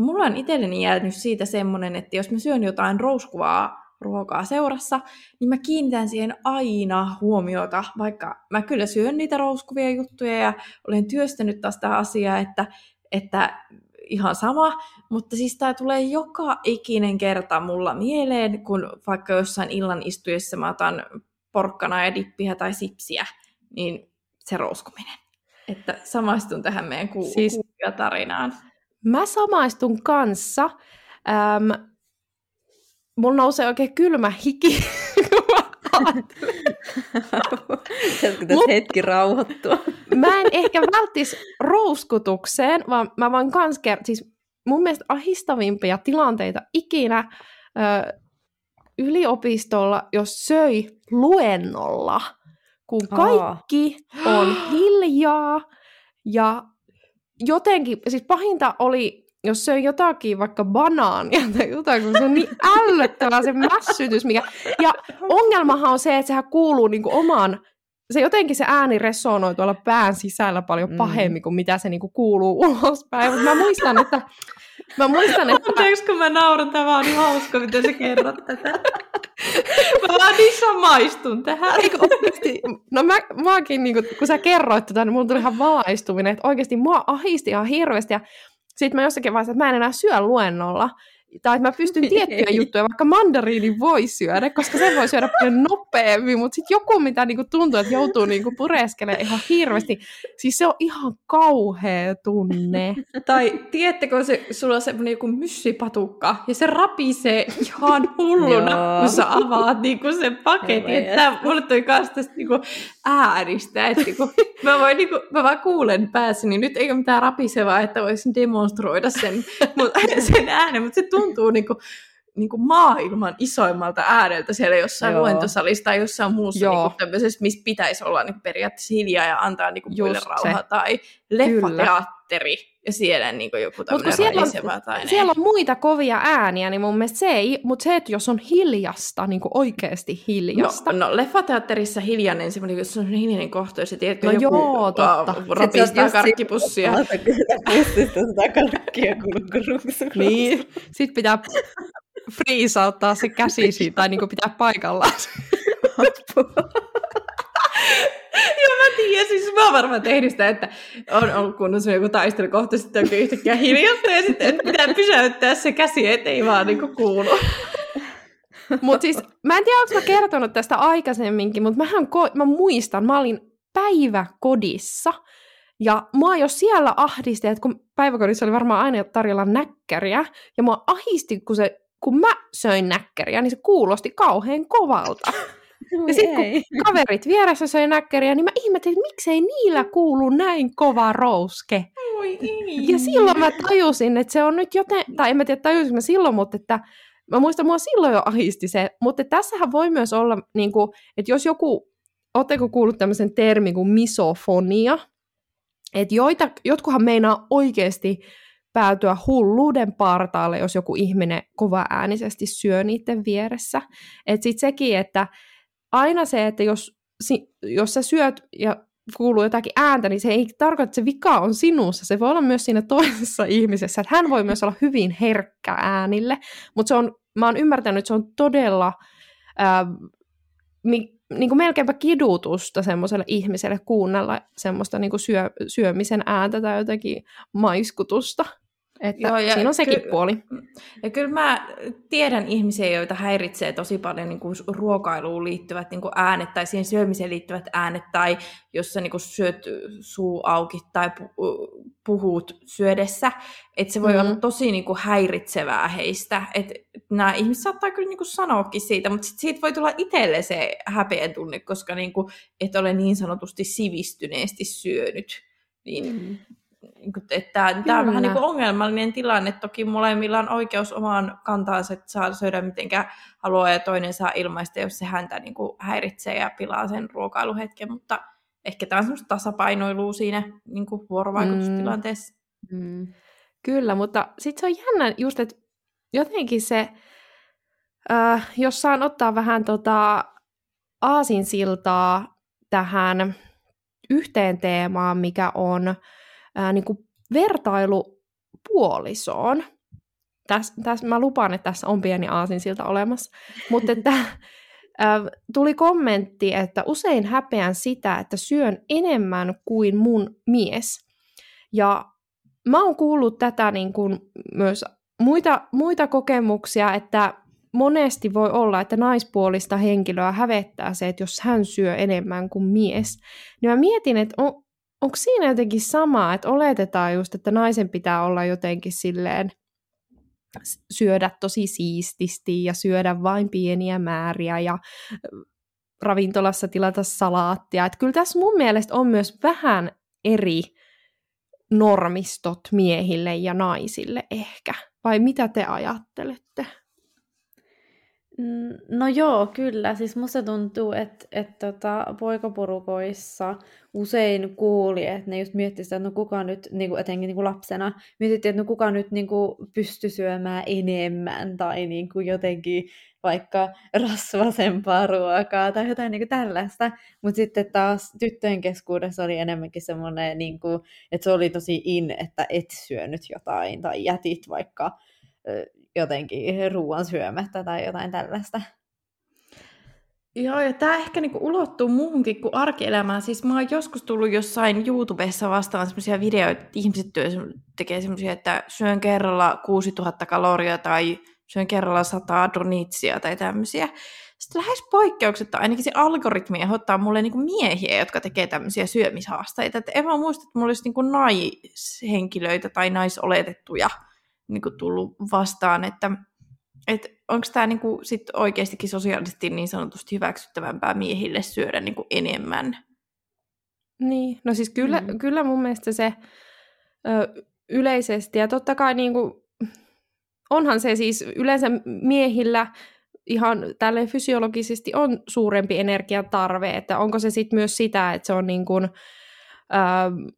Mulla on itselleni jäänyt siitä semmoinen, että jos mä syön jotain rouskuvaa ruokaa seurassa, niin mä kiinnitän siihen aina huomiota, vaikka mä kyllä syön niitä rouskuvia juttuja ja olen työstänyt tästä asiaa, että, että ihan sama, mutta siis tämä tulee joka ikinen kerta mulla mieleen, kun vaikka jossain illan istujessa mä otan porkkana ja dippiä tai sipsiä, niin se rouskuminen. Että samaistun tähän meidän ku- siis, tarinaan. Mä samaistun kanssa. Ähm, mulla nousee oikein kylmä hiki. [LAUGHS] Mut, hetki rauhoittua. mä en ehkä välttis rouskutukseen, vaan mä vaan kans ker- siis mun mielestä ahistavimpia tilanteita ikinä ö, yliopistolla, jos söi luennolla, kun kaikki Aa. on hiljaa ja jotenkin, siis pahinta oli, jos söi jotakin, vaikka banaania tai jotain, kun se on niin ällöttävää se mässytys, mikä... Ja ongelmahan on se, että sehän kuuluu niinku omaan se jotenkin se ääni resonoi tuolla pään sisällä paljon mm. pahemmin mm. kuin mitä se niinku kuuluu ulospäin. Mutta mä muistan, että... Mä muistan, että... Anteeksi, kun mä nauran, tämä on niin hauska, miten sä kerrot tätä. Mä vaan niin samaistun tähän. Eikö oikeasti? No mä, mäkin, niin kun, kun sä kerroit tätä, niin mulla tuli ihan valaistuminen, että oikeasti mua ahisti ihan hirveästi. Ja sitten mä jossakin vaiheessa, että mä en enää syö luennolla tai että mä pystyn tiettyjä [LAUGHS] juttuja, vaikka mandariini voi syödä, koska se voi syödä paljon [LAUGHS] nopeammin, mutta sitten joku, mitä niinku tuntuu, että joutuu niinku pureskelemaan ihan hirveästi, siis se on ihan kauhea tunne. [LAUGHS] Tai tiedättekö, se, sulla on semmoinen joku myssipatukka, ja se rapisee ihan hulluna, kun sä avaat niinku sen paketin. Että mulle tuli kanssa tästä niinku äänistä, että niinku, mä, voin, niinku, mä vaan kuulen päässäni, niin nyt ei ole mitään rapisevaa, että voisin demonstroida sen, mut, sen äänen, mutta se tuntuu niin kuin, niin kuin maailman isoimmalta ääneltä siellä jossain Joo. luentosalissa tai jossain muussa Joo. niin tämmöisessä, missä pitäisi olla niin periaatteessa hiljaa ja antaa niin kuin muille rauha. Tai leffateatteri ja siellä niin kuin joku tämmöinen siellä, on, tai siellä on muita kovia ääniä, niin mun mielestä se ei, mutta se, että jos on hiljasta, niin kuin oikeasti hiljasta. No, no leffateatterissa hiljainen, semmoinen, jos on hiljainen kohta, jos tiedätkö, no joku joo, totta. rapistaa karkkipussia. pussista sitä karkkia Niin, sit pitää friisauttaa se käsi siitä, tai niin kuin pitää paikallaan. [LAUGHS] Joo, mä tiedän, siis mä oon varmaan tehnyt sitä, että on ollut kunnossa joku taistelukohta, sitten onkin yhtäkkiä hiljasta, ja sitten pitää pysäyttää se käsi, ettei vaan niinku kuulu. [LAUGHS] Mutta siis, mä en tiedä, onko mä kertonut tästä aikaisemminkin, mutta mähän ko- mä muistan, mä olin päiväkodissa, ja mua jo siellä ahdisti, että kun päiväkodissa oli varmaan aina tarjolla näkkäriä, ja mua ahisti, kun, se, kun mä söin näkkäriä, niin se kuulosti kauhean kovalta. [LAUGHS] Ja sitten kun [LAUGHS] kaverit vieressä söi näkkäriä, niin mä ihmettelin, että miksei niillä kuulu näin kova rouske. Oi, ja silloin mä tajusin, että se on nyt joten, tai en mä tiedä tajusin mä silloin, mutta että mä muistan, mua silloin jo ahisti se, mutta tässähän voi myös olla, niin kuin, että jos joku, ootteko kuullut tämmöisen termin kuin misofonia, että joita, jotkuhan meinaa oikeasti päätyä hulluuden partaalle, jos joku ihminen kova äänisesti syö niiden vieressä. Että sitten sekin, että aina se, että jos, jos sä syöt ja kuuluu jotakin ääntä, niin se ei tarkoita, että se vika on sinussa. Se voi olla myös siinä toisessa ihmisessä. Että hän voi myös olla hyvin herkkä äänille, mutta se on, mä oon ymmärtänyt, että se on todella ää, mi, niin kuin melkeinpä kidutusta semmoiselle ihmiselle kuunnella semmoista niin kuin syö, syömisen ääntä tai jotakin maiskutusta. Että Joo, ja siinä on sekin ky- puoli. Ja kyllä mä tiedän ihmisiä, joita häiritsee tosi paljon niin kuin ruokailuun liittyvät niin kuin äänet tai siihen syömiseen liittyvät äänet tai jos sä niin kuin syöt suu auki tai puhut syödessä. Että se voi mm-hmm. olla tosi niin kuin häiritsevää heistä. Että nämä ihmiset saattaa kyllä niin kuin sanoakin siitä, mutta sit siitä voi tulla itselle se häpeä tunne, koska niin kuin, et ole niin sanotusti sivistyneesti syönyt. Niin mm-hmm niin että tämä on vähän niin kuin ongelmallinen tilanne. Toki molemmilla on oikeus omaan kantaansa, että saa syödä mitenkä haluaa ja toinen saa ilmaista, jos se häntä niin kuin häiritsee ja pilaa sen ruokailuhetken, mutta ehkä tämä on semmoista tasapainoilua siinä niin kuin vuorovaikutustilanteessa. Mm. Mm. Kyllä, mutta sitten se on jännä just, että jotenkin se, äh, jos saan ottaa vähän tota aasinsiltaa tähän yhteen teemaan, mikä on ää, niin kuin vertailu puolisoon. Täs, täs, mä lupaan, että tässä on pieni aasinsilta olemassa. Mutta että, [LAUGHS] tuli kommentti, että usein häpeän sitä, että syön enemmän kuin mun mies. Ja mä oon kuullut tätä niin kuin myös muita, muita kokemuksia, että monesti voi olla, että naispuolista henkilöä hävettää se, että jos hän syö enemmän kuin mies. Niin mä mietin, että on, onko siinä jotenkin sama, että oletetaan just, että naisen pitää olla jotenkin silleen syödä tosi siististi ja syödä vain pieniä määriä ja ravintolassa tilata salaattia. Että kyllä tässä mun mielestä on myös vähän eri normistot miehille ja naisille ehkä. Vai mitä te ajattelette? No joo, kyllä. Siis musta tuntuu, että, että tota, poikaporukoissa usein kuuli, että ne just miettii sitä, että no kuka nyt, niin kuin etenkin niin kuin lapsena, mietittiin, että no kuka nyt niin kuin pystyy syömään enemmän tai niin kuin jotenkin vaikka rasvasempaa ruokaa tai jotain niin kuin tällaista. Mutta sitten taas tyttöjen keskuudessa oli enemmänkin semmoinen, niin kuin, että se oli tosi in, että et syönyt jotain tai jätit vaikka jotenkin ruoan syömättä tai jotain tällaista. Joo, ja tämä ehkä niinku ulottuu muuhunkin kuin arkielämään. Siis mä oon joskus tullut jossain YouTubessa vastaan semmoisia videoita, että ihmiset tekee semmoisia, että syön kerralla 6000 kaloria tai syön kerralla 100 donitsia tai tämmöisiä. Sitten lähes poikkeuksetta ainakin se algoritmi ehdottaa mulle niinku miehiä, jotka tekee tämmöisiä syömishaasteita. Et en mä muista, että mulla olisi niinku naishenkilöitä tai naisoletettuja niin kuin tullut vastaan, että et onko tämä niin sit oikeastikin sosiaalisesti niin sanotusti hyväksyttävämpää miehille syödä niin kuin enemmän? Niin, no siis kyllä, mm. kyllä mun mielestä se ö, yleisesti, ja totta kai niin kuin, onhan se siis yleensä miehillä ihan tälle fysiologisesti on suurempi energiatarve, että onko se sitten myös sitä, että se on niin kuin, ö,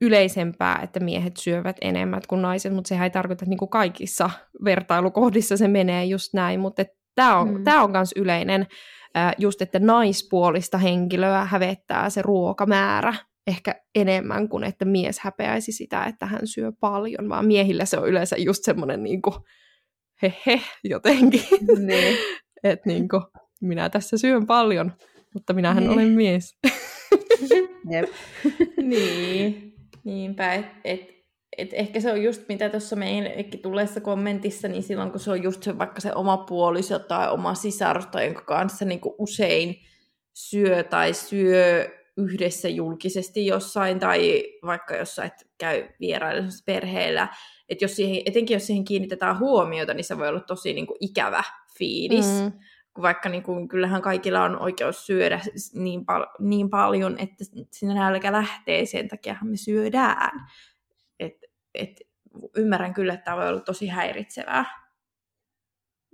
yleisempää, että miehet syövät enemmän kuin naiset, mutta sehän ei tarkoita, että niin kuin kaikissa vertailukohdissa se menee just näin, mutta tämä on, mm. myös yleinen, just että naispuolista henkilöä hävettää se ruokamäärä ehkä enemmän kuin että mies häpeäisi sitä, että hän syö paljon, vaan miehillä se on yleensä just semmoinen niin kuin he jotenkin, niin. [LAUGHS] että niin kuin, minä tässä syön paljon, mutta minähän niin. olen mies. [LAUGHS] Jep. niin. Niinpä, että et, et ehkä se on just mitä tuossa meidänkin tulleessa kommentissa, niin silloin kun se on just se, vaikka se oma puoliso tai oma sisarus, tai jonka kanssa niin usein syö tai syö yhdessä julkisesti jossain, tai vaikka jossain käy vierailussa perheellä, että jos siihen, etenkin jos siihen kiinnitetään huomiota, niin se voi olla tosi niin kuin ikävä fiilis. Mm vaikka niin kuin, kyllähän kaikilla on oikeus syödä niin, pal- niin paljon, että sinä nälkä lähtee, sen takia me syödään. Et, et, ymmärrän kyllä, että tämä voi olla tosi häiritsevää.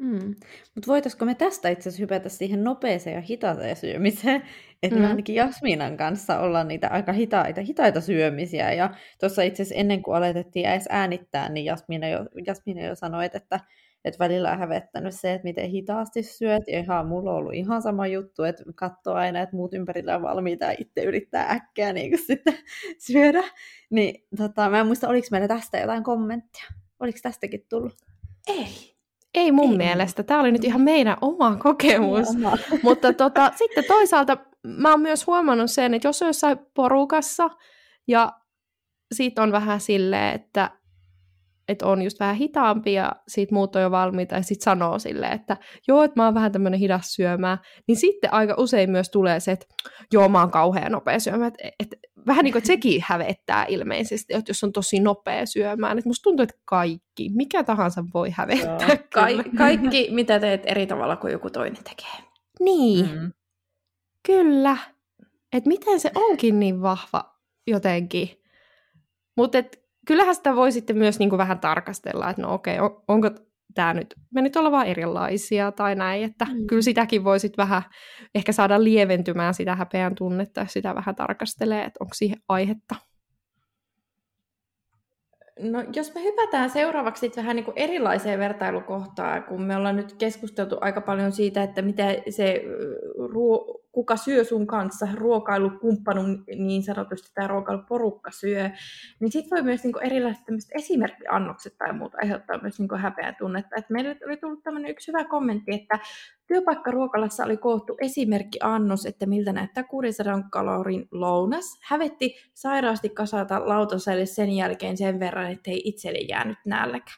Mm. Mutta voitaisiko me tästä itse asiassa hypätä siihen nopeeseen ja hitaaseen syömiseen? Että mm. me ainakin Jasminan kanssa ollaan niitä aika hitaita, hitaita syömisiä. Ja tuossa itse asiassa ennen kuin aletettiin edes äänittää, niin Jasmina jo, Jasmina jo sanoi, että, että välillä on hävettänyt se, että miten hitaasti syöt. Ja ihan mulla on ollut ihan sama juttu, että katsoo aina, että muut ympärillä on valmiita ja itse yrittää äkkiä niin kuin sitten [LAUGHS] syödä. Niin tota, mä en muista, oliko meillä tästä jotain kommenttia. Oliko tästäkin tullut? Ei. Ei mun Ei. mielestä. Tämä oli nyt ihan meidän oma kokemus. Oma. [LAUGHS] Mutta tota, sitten toisaalta mä oon myös huomannut sen, että jos on jossain porukassa ja siitä on vähän silleen, että, että on just vähän hitaampi ja sit muut on jo valmiita ja sit sanoo silleen, että joo, että mä oon vähän tämmöinen hidas syömään, niin sitten aika usein myös tulee se, että joo, mä oon kauhean nopea syömään. Että, että vähän niin kuin, että sekin hävettää ilmeisesti, että jos on tosi nopea syömään. Että musta tuntuu, että kaikki, mikä tahansa voi hävettää. Joo. Ka- kaikki, mitä teet eri tavalla kuin joku toinen tekee. Niin, mm. kyllä. Että miten se onkin niin vahva jotenkin. Mutta kyllähän sitä voi sitten myös niinku vähän tarkastella, että no okei, on, onko tämä nyt, me nyt ollaan vaan erilaisia tai näin, että mm. kyllä sitäkin voi sitten vähän ehkä saada lieventymään sitä häpeän tunnetta, jos sitä vähän tarkastelee, että onko siihen aihetta. No, jos me hypätään seuraavaksi vähän niin kuin erilaiseen vertailukohtaan, kun me ollaan nyt keskusteltu aika paljon siitä, että miten se ruo- kuka syö sun kanssa, ruokailukumppanu niin sanotusti tai ruokailuporukka syö, niin sitten voi myös niinku erilaiset esimerkkiannokset tai muuta aiheuttaa myös niinku häpeän tunnetta. Et meille oli tullut tämmöinen yksi hyvä kommentti, että työpaikkaruokalassa oli koottu esimerkkiannos, että miltä näyttää 600 kalorin lounas. Hävetti sairaasti kasata lautaselle sen jälkeen sen verran, että ei itselle jäänyt nälkä.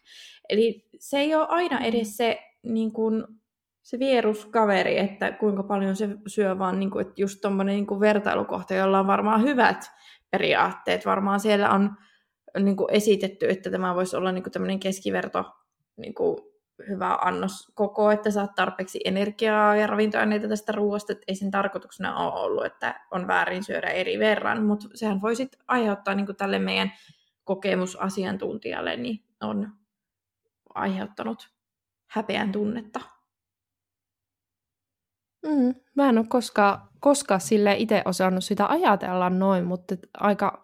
Eli se ei ole aina edes se niin kuin, se vieruskaveri, että kuinka paljon se syö, vaan niin kuin, että just tuommoinen niin vertailukohta, jolla on varmaan hyvät periaatteet. Varmaan siellä on niin kuin esitetty, että tämä voisi olla niin kuin tämmöinen keskiverto niin kuin hyvä annos koko, että saat tarpeeksi energiaa ja ravintoaineita tästä ruoasta, että ei sen tarkoituksena ole ollut, että on väärin syödä eri verran, mutta sehän voi sitten aiheuttaa niin kuin tälle meidän kokemusasiantuntijalle, niin on aiheuttanut häpeän tunnetta. Mm, mä en ole koskaan, koskaan sille itse osannut sitä ajatella noin, mutta aika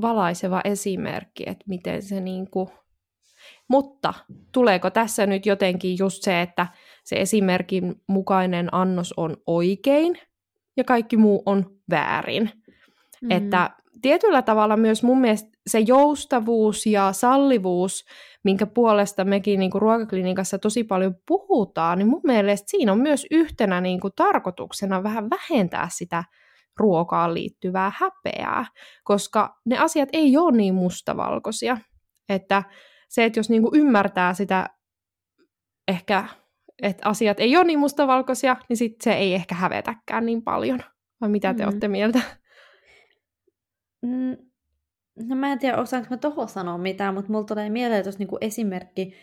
valaiseva esimerkki, että miten se niin kuin... Mutta tuleeko tässä nyt jotenkin just se, että se esimerkin mukainen annos on oikein ja kaikki muu on väärin? Mm. Että tietyllä tavalla myös mun mielestä se joustavuus ja sallivuus, minkä puolesta mekin niin kuin ruokaklinikassa tosi paljon puhutaan, niin mun mielestä siinä on myös yhtenä niin kuin tarkoituksena vähän vähentää sitä ruokaan liittyvää häpeää, koska ne asiat ei ole niin mustavalkoisia. Että se, että jos niin kuin ymmärtää sitä ehkä, että asiat ei ole niin mustavalkoisia, niin sit se ei ehkä hävetäkään niin paljon. Vai mitä te mm. olette mieltä? Mm, no mä en tiedä, osaanko mä tohon sanoa mitään, mutta mulla tulee mieleen tuossa niinku esimerkki,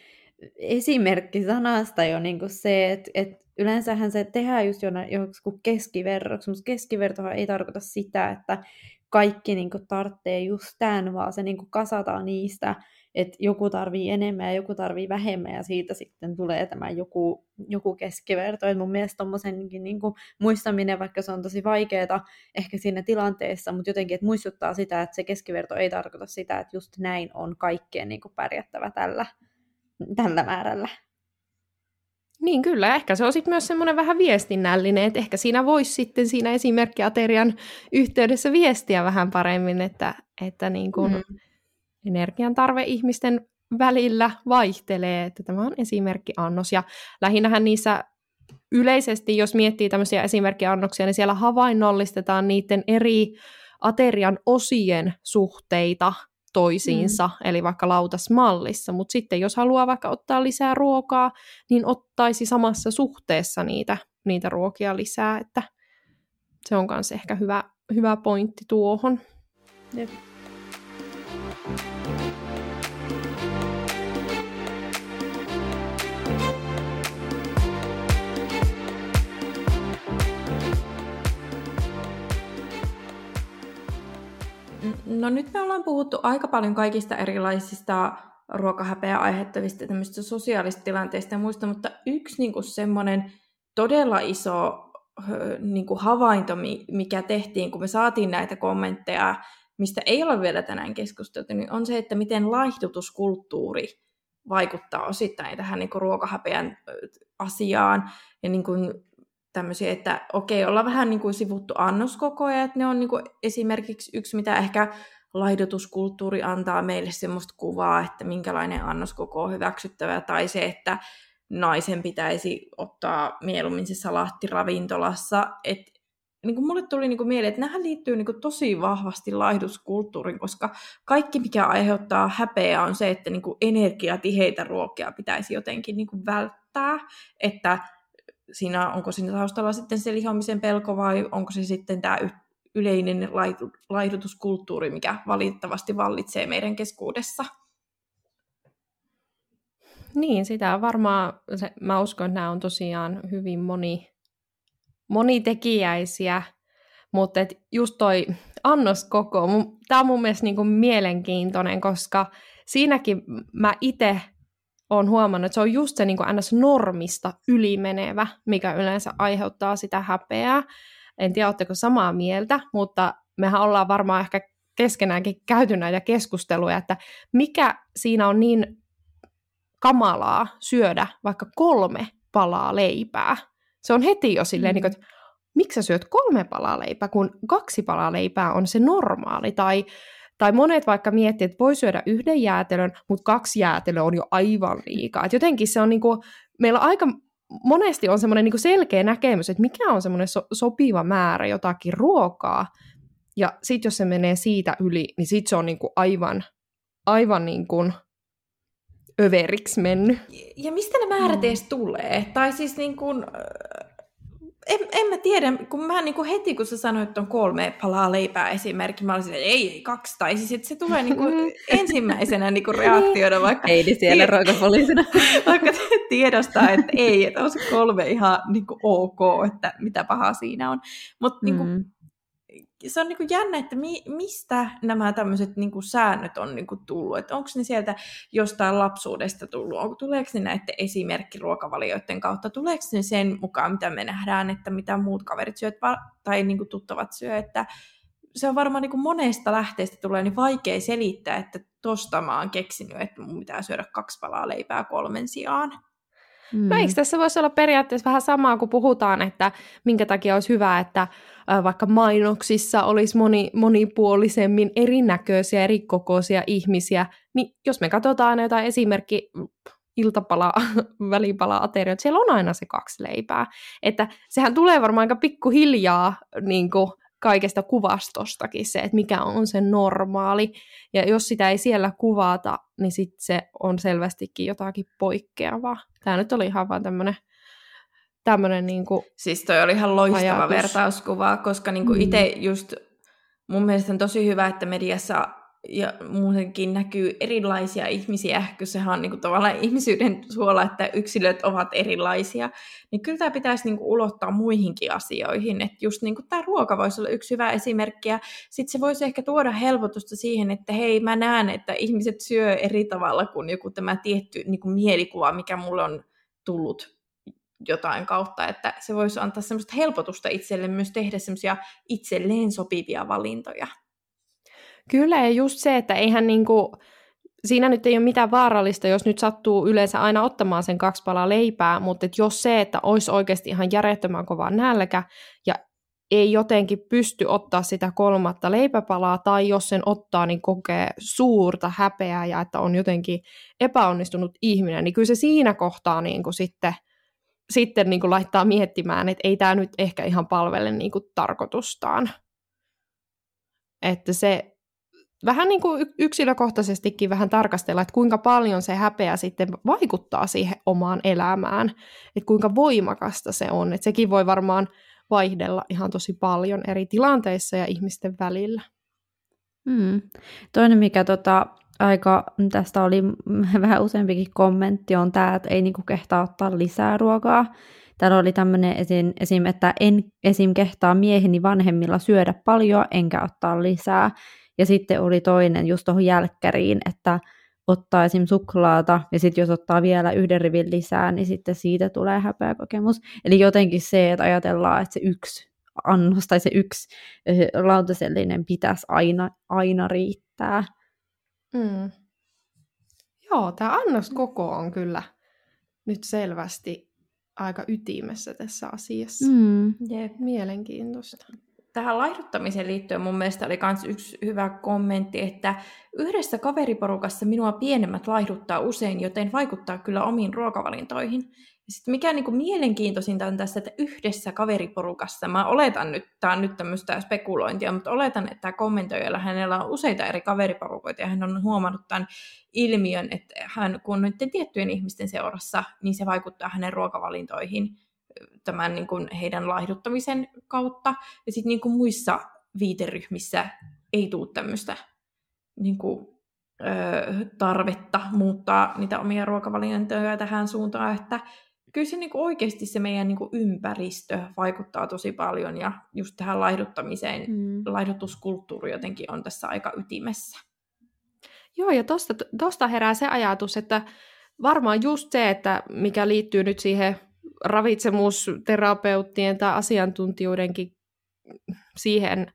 esimerkki sanasta jo niinku se, että et yleensähän se tehdään just joku keskiverroksi, mutta keskivertohan ei tarkoita sitä, että kaikki niinku tarvitsee just tämän, vaan se niinku kasataan niistä että joku tarvii enemmän ja joku tarvii vähemmän ja siitä sitten tulee tämä joku, joku keskiverto. Et mun mielestä tommosenkin niin kuin muistaminen, vaikka se on tosi vaikeaa ehkä siinä tilanteessa, mutta jotenkin, että muistuttaa sitä, että se keskiverto ei tarkoita sitä, että just näin on kaikkeen niin kuin pärjättävä tällä, tällä määrällä. Niin kyllä, ehkä se on sitten myös semmoinen vähän viestinnällinen, että ehkä siinä voisi sitten siinä esimerkkiaterian yhteydessä viestiä vähän paremmin, että, että niin kuin, mm energian tarve ihmisten välillä vaihtelee, että tämä on esimerkkiannos. Ja lähinnähän niissä yleisesti, jos miettii tämmöisiä esimerkkiannoksia, niin siellä havainnollistetaan niiden eri aterian osien suhteita toisiinsa, mm. eli vaikka lautasmallissa, mutta sitten jos haluaa vaikka ottaa lisää ruokaa, niin ottaisi samassa suhteessa niitä, niitä ruokia lisää, että se on myös ehkä hyvä, hyvä pointti tuohon. Jep. No nyt me ollaan puhuttu aika paljon kaikista erilaisista ruokahäpeä aiheuttavista tämmöistä sosiaalista tilanteista ja muista, mutta yksi niin kuin semmoinen todella iso niin kuin havainto, mikä tehtiin, kun me saatiin näitä kommentteja, mistä ei ole vielä tänään keskusteltu, niin on se, että miten laihdutuskulttuuri vaikuttaa osittain tähän niin kuin ruokahäpeän asiaan. Ja niin kuin tämmöisiä, että okei, ollaan vähän niin kuin sivuttu annoskokoja, että ne on niin kuin esimerkiksi yksi, mitä ehkä laihdutuskulttuuri antaa meille semmoista kuvaa, että minkälainen annoskoko on hyväksyttävä, tai se, että naisen pitäisi ottaa mieluummin se salatti ravintolassa. Et, niin kuin mulle tuli niin kuin mieleen, että nämähän liittyy niin kuin tosi vahvasti laihduskulttuuriin, koska kaikki, mikä aiheuttaa häpeää, on se, että niin kuin energiatiheitä ruokia pitäisi jotenkin niin kuin välttää, että siinä, onko siinä taustalla sitten se lihomisen pelko vai onko se sitten tämä yleinen laihdutuskulttuuri, mikä valitettavasti vallitsee meidän keskuudessa. Niin, sitä varmaan, se, mä uskon, että nämä on tosiaan hyvin moni, monitekijäisiä, mutta et just toi annoskoko, tämä on mun mielestä niinku mielenkiintoinen, koska siinäkin mä itse olen huomannut, että se on just se niin kuin NS-normista ylimenevä, mikä yleensä aiheuttaa sitä häpeää. En tiedä, oletteko samaa mieltä, mutta mehän ollaan varmaan ehkä keskenäänkin käyty näitä keskusteluja, että mikä siinä on niin kamalaa syödä vaikka kolme palaa leipää. Se on heti jo silleen, mm. niin että miksi sä syöt kolme palaa leipää, kun kaksi palaa leipää on se normaali, tai tai monet vaikka miettii, että voi syödä yhden jäätelön, mutta kaksi jäätelöä on jo aivan liikaa. Et jotenkin se on niinku, meillä aika monesti on semmoinen niinku selkeä näkemys, että mikä on semmoinen so- sopiva määrä jotakin ruokaa. Ja sitten jos se menee siitä yli, niin sitten se on niinku aivan, aivan niin kuin överiksi mennyt. Ja mistä ne määrät mm. edes tulee? Tai siis niin kuin, en, en mä tiedä, kun mä niin kuin heti kun sä sanoit, että on kolme palaa leipää esimerkki, mä olisin, että ei, ei, kaksi. Tai siis että se tulee [LAUGHS] niin kuin ensimmäisenä niin kuin reaktiona, vaikka... Ei siellä ruokapoliisina. [LAUGHS] vaikka tiedostaa, että ei, että on se kolme ihan niin kuin ok, että mitä pahaa siinä on. Mutta niin kuin, mm se on niin kuin jännä, että mi, mistä nämä tämmöiset niin kuin säännöt on niin kuin tullut. Että onko ne sieltä jostain lapsuudesta tullut? Onko, tuleeko ne näiden esimerkkiruokavalioiden kautta? Tuleeko ne sen mukaan, mitä me nähdään, että mitä muut kaverit syöt tai niin kuin tuttavat syö? Että se on varmaan niin kuin monesta lähteestä tulee niin vaikea selittää, että tosta mä oon keksinyt, että mun pitää syödä kaksi palaa leipää kolmen sijaan. Mm. No eikö tässä voisi olla periaatteessa vähän samaa, kun puhutaan, että minkä takia olisi hyvä, että vaikka mainoksissa olisi moni, monipuolisemmin erinäköisiä, erikokoisia ihmisiä, niin jos me katsotaan jotain esimerkki iltapala, [LAUGHS] välipala, aterioita, siellä on aina se kaksi leipää. Että sehän tulee varmaan aika pikkuhiljaa niin kuin, kaikesta kuvastostakin se, että mikä on se normaali. Ja jos sitä ei siellä kuvata, niin sitten se on selvästikin jotakin poikkeavaa. Tämä nyt oli ihan vaan tämmöinen tämmöinen niin kuin Siis toi oli ihan loistava ajatus. vertauskuva, koska niin kuin mm. itse just mun mielestä on tosi hyvä, että mediassa ja muutenkin näkyy erilaisia ihmisiä, kun sehän on niin kuin tavallaan ihmisyyden suola, että yksilöt ovat erilaisia, niin kyllä tämä pitäisi niin kuin ulottaa muihinkin asioihin, että just niin kuin tämä ruoka voisi olla yksi hyvä esimerkki, ja sitten se voisi ehkä tuoda helpotusta siihen, että hei, mä näen, että ihmiset syö eri tavalla kuin joku tämä tietty niin kuin mielikuva, mikä mulle on tullut jotain kautta, että se voisi antaa semmoista helpotusta itselle myös tehdä semmoisia itselleen sopivia valintoja. Kyllä, ja just se, että eihän niinku, siinä nyt ei ole mitään vaarallista, jos nyt sattuu yleensä aina ottamaan sen kaksi palaa leipää, mutta et jos se, että olisi oikeasti ihan järjettömän kova nälkä ja ei jotenkin pysty ottaa sitä kolmatta leipäpalaa, tai jos sen ottaa, niin kokee suurta häpeää ja että on jotenkin epäonnistunut ihminen, niin kyllä se siinä kohtaa niin kuin sitten, sitten niin kuin laittaa miettimään, että ei tämä nyt ehkä ihan palvele niin kuin tarkoitustaan. Että se, vähän niin kuin yksilökohtaisestikin vähän tarkastella, että kuinka paljon se häpeä sitten vaikuttaa siihen omaan elämään, että kuinka voimakasta se on, että sekin voi varmaan vaihdella ihan tosi paljon eri tilanteissa ja ihmisten välillä. Hmm. Toinen, mikä tota, aika, tästä oli [LAUGHS] vähän useampikin kommentti, on tämä, että ei niinku kehtaa ottaa lisää ruokaa. Täällä oli tämmöinen esim, esim, että en esim. kehtaa mieheni vanhemmilla syödä paljon, enkä ottaa lisää. Ja sitten oli toinen just tuohon jälkkäriin, että ottaa esim. suklaata, ja sitten jos ottaa vielä yhden rivin lisää, niin sitten siitä tulee häpeäkokemus. Eli jotenkin se, että ajatellaan, että se yksi annos tai se yksi lautasellinen pitäisi aina, aina riittää. Mm. Joo, tämä annoskoko on kyllä nyt selvästi aika ytimessä tässä asiassa. Mm. Jep. Mielenkiintoista. Tähän laihduttamiseen liittyen mun mielestä oli myös yksi hyvä kommentti, että yhdessä kaveriporukassa minua pienemmät laihduttaa usein, joten vaikuttaa kyllä omiin ruokavalintoihin. Ja sitten mikä niin mielenkiintoisinta on tässä, että yhdessä kaveriporukassa, mä oletan nyt, tämä on nyt tämmöistä spekulointia, mutta oletan, että tämä kommentoijalla hänellä on useita eri kaveriporukoita ja hän on huomannut tämän ilmiön, että hän kun on tiettyjen ihmisten seurassa, niin se vaikuttaa hänen ruokavalintoihin tämän niin kuin heidän laihduttamisen kautta. Ja sitten niin kuin muissa viiteryhmissä ei tule tämmöistä niin kuin, ö, tarvetta muuttaa niitä omia ruokavalintoja tähän suuntaan, että kyllä se niin kuin oikeasti se meidän niin kuin ympäristö vaikuttaa tosi paljon ja just tähän laihduttamiseen, mm. laihdutuskulttuuri jotenkin on tässä aika ytimessä. Joo, ja tosta, tosta herää se ajatus, että varmaan just se, että mikä liittyy nyt siihen ravitsemusterapeuttien tai asiantuntijoidenkin siihen,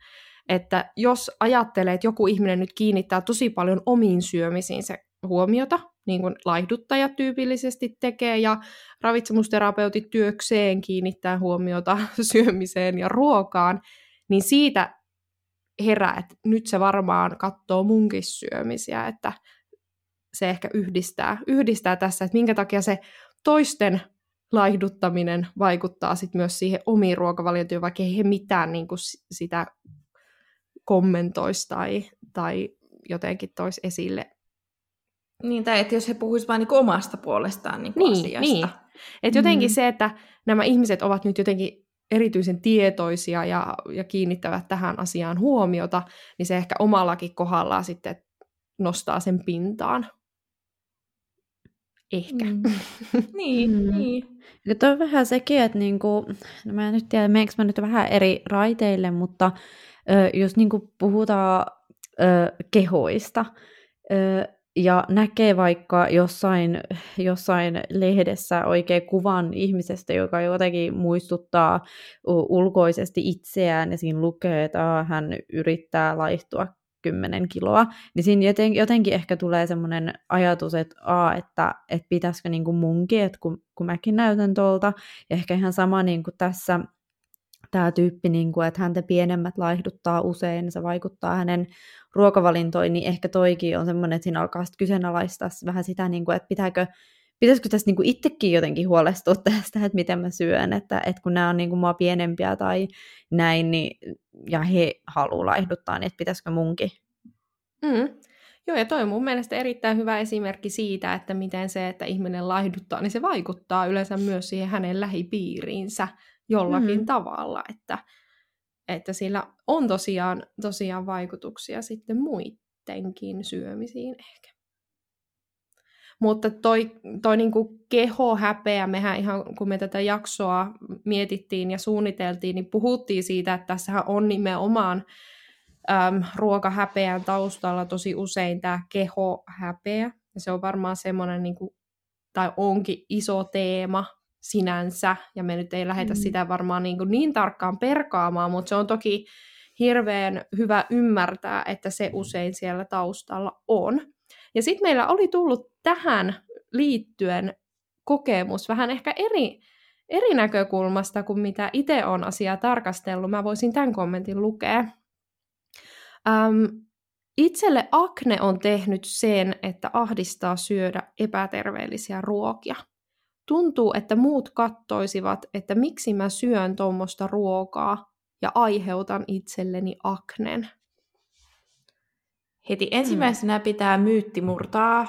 että jos ajattelee, että joku ihminen nyt kiinnittää tosi paljon omiin syömisiin se huomiota, niin kuin laihduttajat tyypillisesti tekee, ja ravitsemusterapeutit työkseen kiinnittää huomiota [LAUGHS] syömiseen ja ruokaan, niin siitä herää, että nyt se varmaan katsoo munkin syömisiä, että se ehkä yhdistää, yhdistää tässä, että minkä takia se toisten laihduttaminen vaikuttaa sit myös siihen omiin ruokavaliotyöhön, vaikka ei he mitään niin kuin sitä kommentoisi tai, tai jotenkin toisi esille. Niin, tai että jos he puhuisivat vain niin omasta puolestaan niin niin, asiasta. Niin. Et jotenkin mm. se, että nämä ihmiset ovat nyt jotenkin erityisen tietoisia ja, ja kiinnittävät tähän asiaan huomiota, niin se ehkä omallakin kohdallaan sitten nostaa sen pintaan. Ehkä. Mm. [LAUGHS] niin, mm. niin. Ja toi on vähän sekin, että niinku, no mä en nyt tiedä, meneekö mä nyt vähän eri raiteille, mutta ö, jos niinku puhutaan ö, kehoista, ö, ja näkee vaikka jossain, jossain lehdessä oikein kuvan ihmisestä, joka jotenkin muistuttaa ulkoisesti itseään, ja siinä lukee, että hän yrittää laihtua 10 kiloa, niin siinä joten, jotenkin ehkä tulee semmoinen ajatus, että, a, että, että pitäisikö niin kuin munkin, että kun, kun mäkin näytän tuolta, ja ehkä ihan sama niin kuin tässä tämä tyyppi, niin kuin, että häntä pienemmät laihduttaa usein, se vaikuttaa hänen ruokavalintoihin, niin ehkä toikin on semmoinen, että siinä alkaa sitten kyseenalaistaa vähän sitä, niin kuin, että pitääkö, pitäisikö tässä niin kuin itsekin jotenkin huolestua [LAUGHS] tästä, että miten mä syön, että, että kun nämä on niin kuin mua pienempiä tai näin, niin, ja he haluaa laihduttaa, niin että pitäisikö munkin? Mm. Joo, ja toi on mun mielestä erittäin hyvä esimerkki siitä, että miten se, että ihminen laihduttaa, niin se vaikuttaa yleensä myös siihen hänen lähipiiriinsä jollakin mm. tavalla, että, että sillä on tosiaan, tosiaan vaikutuksia sitten muidenkin syömisiin ehkä. Mutta toi, toi niinku kehohäpeä, mehän ihan kun me tätä jaksoa mietittiin ja suunniteltiin, niin puhuttiin siitä, että tässähän on nimenomaan äm, ruokahäpeän taustalla tosi usein tämä kehohäpeä. Ja se on varmaan semmoinen, niinku, tai onkin iso teema sinänsä, ja me nyt ei lähdetä mm. sitä varmaan niin, kuin niin tarkkaan perkaamaan, mutta se on toki hirveän hyvä ymmärtää, että se usein siellä taustalla on. Ja sitten meillä oli tullut tähän liittyen kokemus vähän ehkä eri, eri näkökulmasta kuin mitä itse on asiaa tarkastellut. Mä voisin tämän kommentin lukea. Ähm, itselle akne on tehnyt sen, että ahdistaa syödä epäterveellisiä ruokia tuntuu, että muut kattoisivat, että miksi mä syön tuommoista ruokaa ja aiheutan itselleni aknen. Heti ensimmäisenä hmm. pitää myytti murtaa.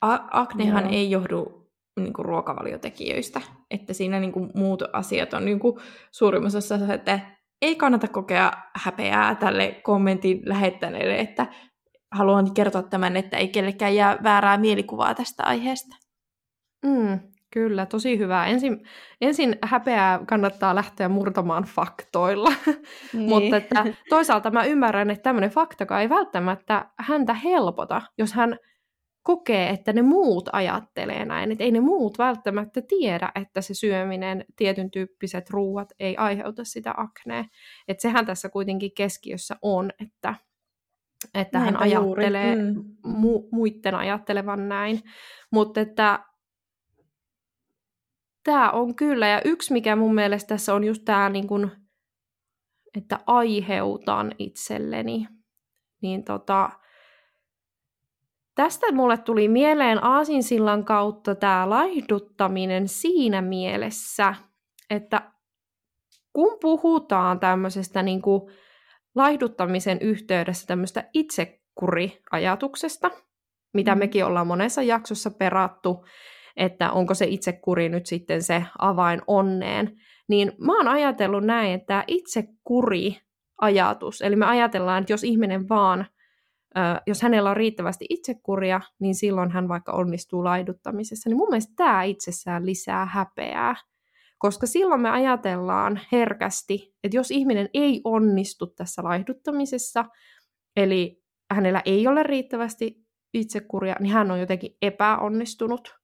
A- aknehan Joo. ei johdu niin kuin, ruokavaliotekijöistä. Että siinä niin kuin, muut asiat on niin kuin, suurimmassa osassa, että ei kannata kokea häpeää tälle kommentin lähettäneelle, että haluan kertoa tämän, että ei kellekään jää väärää mielikuvaa tästä aiheesta. Mm, Kyllä, tosi hyvä. Ensin, ensin häpeää kannattaa lähteä murtamaan faktoilla, [LAUGHS] niin. mutta että toisaalta mä ymmärrän, että tämmöinen faktakaan ei välttämättä häntä helpota, jos hän kokee, että ne muut ajattelee näin. Että ei ne muut välttämättä tiedä, että se syöminen, tietyn tyyppiset ruuat ei aiheuta sitä aknea. Että sehän tässä kuitenkin keskiössä on, että, että hän ajattelee mm. mu- muiden ajattelevan näin. Mutta että tämä on kyllä, ja yksi mikä mun mielestä tässä on just tämä, niin kun, että aiheutan itselleni, niin tota, tästä mulle tuli mieleen Aasinsillan kautta tämä laihduttaminen siinä mielessä, että kun puhutaan tämmöisestä niin kuin laihduttamisen yhteydessä tämmöistä itsekuriajatuksesta, mitä mm. mekin ollaan monessa jaksossa perattu, että onko se itsekuri nyt sitten se avain onneen, niin mä oon ajatellut näin, että itsekuri ajatus, eli me ajatellaan, että jos ihminen vaan, jos hänellä on riittävästi itsekuria, niin silloin hän vaikka onnistuu laiduttamisessa, niin mun mielestä tämä itsessään lisää häpeää, koska silloin me ajatellaan herkästi, että jos ihminen ei onnistu tässä laihduttamisessa, eli hänellä ei ole riittävästi itsekuria, niin hän on jotenkin epäonnistunut.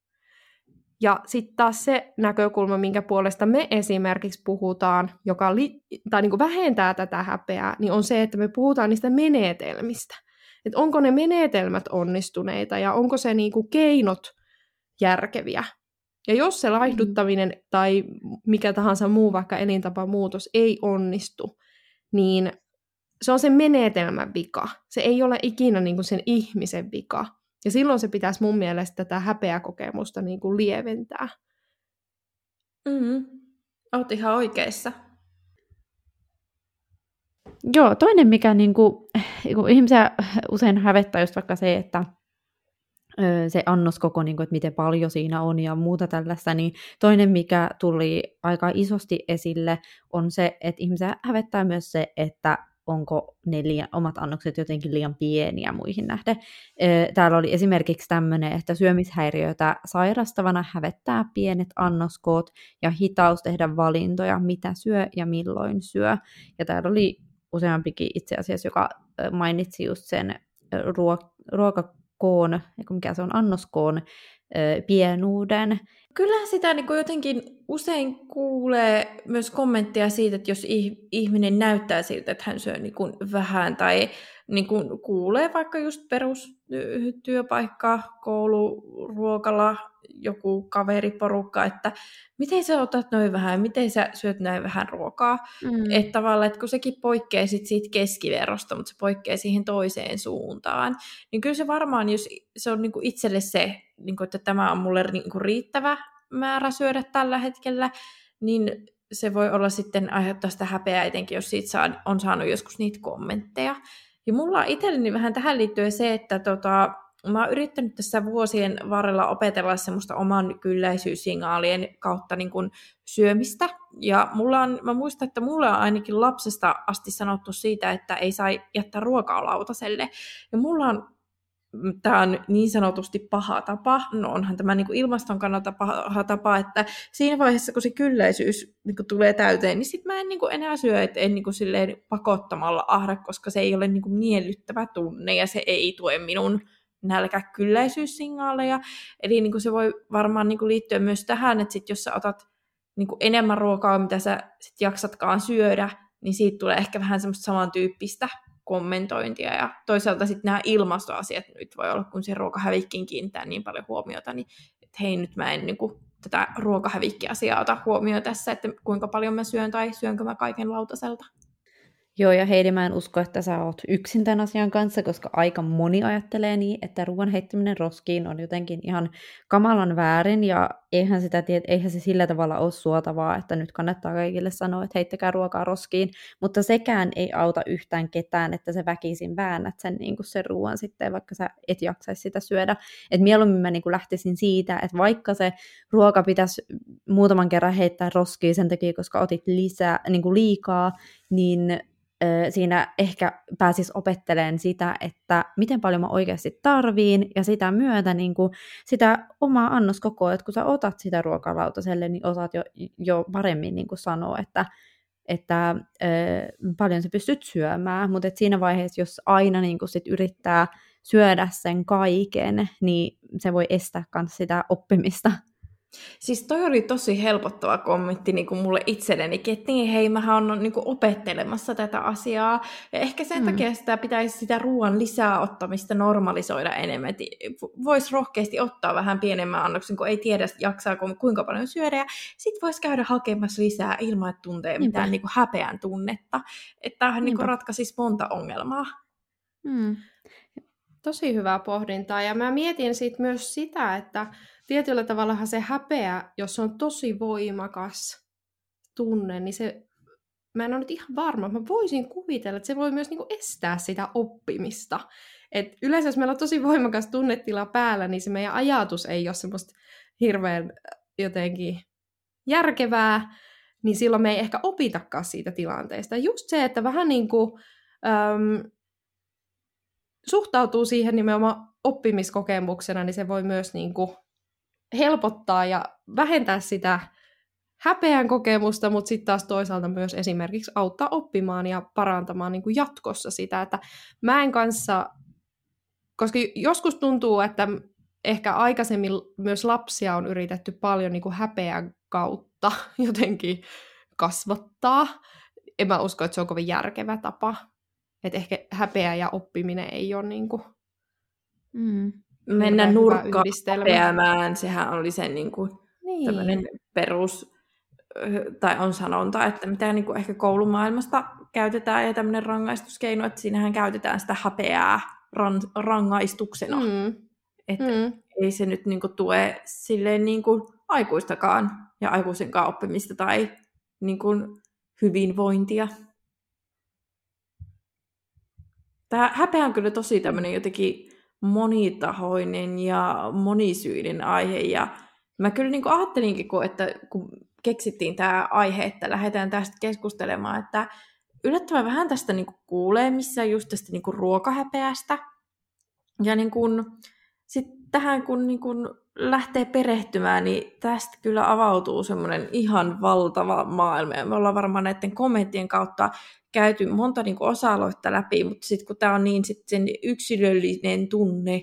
Ja sitten taas se näkökulma, minkä puolesta me esimerkiksi puhutaan, joka li- tai niin kuin vähentää tätä häpeää, niin on se, että me puhutaan niistä menetelmistä. Että onko ne menetelmät onnistuneita ja onko se niin kuin keinot järkeviä. Ja jos se laihduttaminen tai mikä tahansa muu vaikka elintapamuutos ei onnistu, niin se on sen menetelmän vika. Se ei ole ikinä niin kuin sen ihmisen vika. Ja silloin se pitäisi mun mielestä tätä häpeäkokemusta niin kuin lieventää. Mm-hmm. Oot ihan oikeassa. Joo, toinen mikä niin kuin, kun ihmisiä usein hävettää just vaikka se, että se annoskoko, niin kuin, että miten paljon siinä on ja muuta tällaista, niin toinen, mikä tuli aika isosti esille, on se, että ihmisiä hävettää myös se, että onko ne liian, omat annokset jotenkin liian pieniä muihin nähden. Täällä oli esimerkiksi tämmöinen, että syömishäiriöitä sairastavana hävettää pienet annoskoot ja hitaus tehdä valintoja, mitä syö ja milloin syö. Ja täällä oli useampikin itse asiassa, joka mainitsi just sen ruok- ruokakoon, mikä se on, annoskoon pienuuden. Kyllähän sitä niin jotenkin usein kuulee myös kommentteja siitä, että jos ihminen näyttää siltä, että hän syö niin kuin vähän tai niin kuin kuulee vaikka just perustyöpaikka, koulu, ruokala, joku kaveriporukka, että miten sä otat noin vähän, miten sä syöt näin vähän ruokaa. Mm. Että tavallaan, että kun sekin poikkeaa sit siitä keskiverrosta, mutta se poikkeaa siihen toiseen suuntaan, niin kyllä se varmaan, jos se on niinku itselle se, niinku, että tämä on mulle niinku riittävä määrä syödä tällä hetkellä, niin se voi olla sitten aiheuttaa sitä häpeää etenkin, jos siitä saa, on saanut joskus niitä kommentteja. Ja mulla itselleni vähän tähän liittyen se, että tota, mä oon yrittänyt tässä vuosien varrella opetella semmoista oman kylläisyyssignaalien kautta niin kuin syömistä. Ja mulla on, mä muistan, että mulle on ainakin lapsesta asti sanottu siitä, että ei saa jättää ruokaa lautaselle. Ja mulla on tämä on niin sanotusti paha tapa, no onhan tämä niin kuin ilmaston kannalta paha tapa, että siinä vaiheessa, kun se kylläisyys niin kuin tulee täyteen, niin sitten mä en niin kuin enää syö, että en niin kuin silleen pakottamalla ahda, koska se ei ole niin kuin miellyttävä tunne ja se ei tue minun nälkäkylläisyyssignaaleja. Eli niin kuin se voi varmaan niin kuin liittyä myös tähän, että sit jos sä otat niin kuin enemmän ruokaa, mitä sä sit jaksatkaan syödä, niin siitä tulee ehkä vähän semmoista samantyyppistä kommentointia. Ja toisaalta sitten nämä ilmastoasiat nyt voi olla, kun se ruokahävikkiin kiinnittää niin paljon huomiota, niin että hei nyt mä en niin kuin, tätä ruokahävikkiasiaa ota huomioon tässä, että kuinka paljon mä syön tai syönkö mä kaiken lautaselta. Joo, ja Heidi, mä en usko, että sä oot yksin tämän asian kanssa, koska aika moni ajattelee niin, että ruoan heittäminen roskiin on jotenkin ihan kamalan väärin, ja eihän, sitä eihän se sillä tavalla ole suotavaa, että nyt kannattaa kaikille sanoa, että heittäkää ruokaa roskiin, mutta sekään ei auta yhtään ketään, että se väkisin väännät sen, niin kuin sen ruoan sitten, vaikka sä et jaksaisi sitä syödä. Et mieluummin mä niin kuin lähtisin siitä, että vaikka se ruoka pitäisi muutaman kerran heittää roskiin sen takia, koska otit lisää, niin kuin liikaa, niin siinä ehkä pääsis opettelemaan sitä, että miten paljon mä oikeasti tarviin, ja sitä myötä niin kuin, sitä omaa annoskokoa, että kun sä otat sitä ruokalautaselle, niin osaat jo, jo paremmin niin kuin sanoa, että, että ö, paljon sä pystyt syömään, mutta siinä vaiheessa, jos aina niin sit yrittää syödä sen kaiken, niin se voi estää myös sitä oppimista. Siis toi oli tosi helpottava kommentti niin kuin mulle itsellenikin, että niin hei, mähän on niin kuin opettelemassa tätä asiaa. Ja ehkä sen mm. takia sitä pitäisi sitä ruoan lisää ottamista normalisoida enemmän. Voisi rohkeasti ottaa vähän pienemmän annoksen, kun ei tiedä jaksaako kuinka paljon syödä. Ja sitten voisi käydä hakemassa lisää ilman, että tuntee mitään niin kuin häpeän tunnetta. Että tämähän niin kuin ratkaisisi monta ongelmaa. Mm. Tosi hyvää pohdintaa. Ja mä mietin sit myös sitä, että tietyllä tavalla se häpeä, jos on tosi voimakas tunne, niin se, mä en ole nyt ihan varma, mä voisin kuvitella, että se voi myös niinku estää sitä oppimista. Et yleensä jos meillä on tosi voimakas tunnetila päällä, niin se meidän ajatus ei ole semmoista hirveän äh, jotenkin järkevää, niin silloin me ei ehkä opitakaan siitä tilanteesta. Just se, että vähän niin kuin äm, suhtautuu siihen nimenomaan oppimiskokemuksena, niin se voi myös niin kuin helpottaa ja vähentää sitä häpeän kokemusta, mutta sitten taas toisaalta myös esimerkiksi auttaa oppimaan ja parantamaan niin kuin jatkossa sitä, että mä en kanssa, koska joskus tuntuu, että ehkä aikaisemmin myös lapsia on yritetty paljon niin kuin häpeän kautta [LAUGHS] jotenkin kasvattaa. En mä usko, että se on kovin järkevä tapa. Että ehkä häpeä ja oppiminen ei ole niin kuin... mm mennä nurkkaan peäämään, sehän oli sen niin kuin, niin. perus, tai on sanonta, että mitä niin kuin ehkä koulumaailmasta käytetään ja tämmöinen rangaistuskeino, että siinähän käytetään sitä häpeää ran, rangaistuksena. Mm. Että mm. ei se nyt niin kuin, tue silleen niin kuin, aikuistakaan ja aikuisenkaan oppimista tai niin kuin, hyvinvointia. Tämä häpeä on kyllä tosi tämmöinen jotenkin monitahoinen ja monisyinen aihe. Ja mä kyllä niin kuin ajattelinkin, kun, että kun keksittiin tämä aihe, että lähdetään tästä keskustelemaan, että yllättävän vähän tästä niin kuin kuulee missään just tästä niin kuin ruokahäpeästä. Ja niin kuin, sit tähän kun niin kuin lähtee perehtymään, niin tästä kyllä avautuu semmoinen ihan valtava maailma. Ja me ollaan varmaan näiden kommenttien kautta käyty monta niin kuin osa-aloitta läpi, mutta sitten kun tämä on niin sit sen yksilöllinen tunne,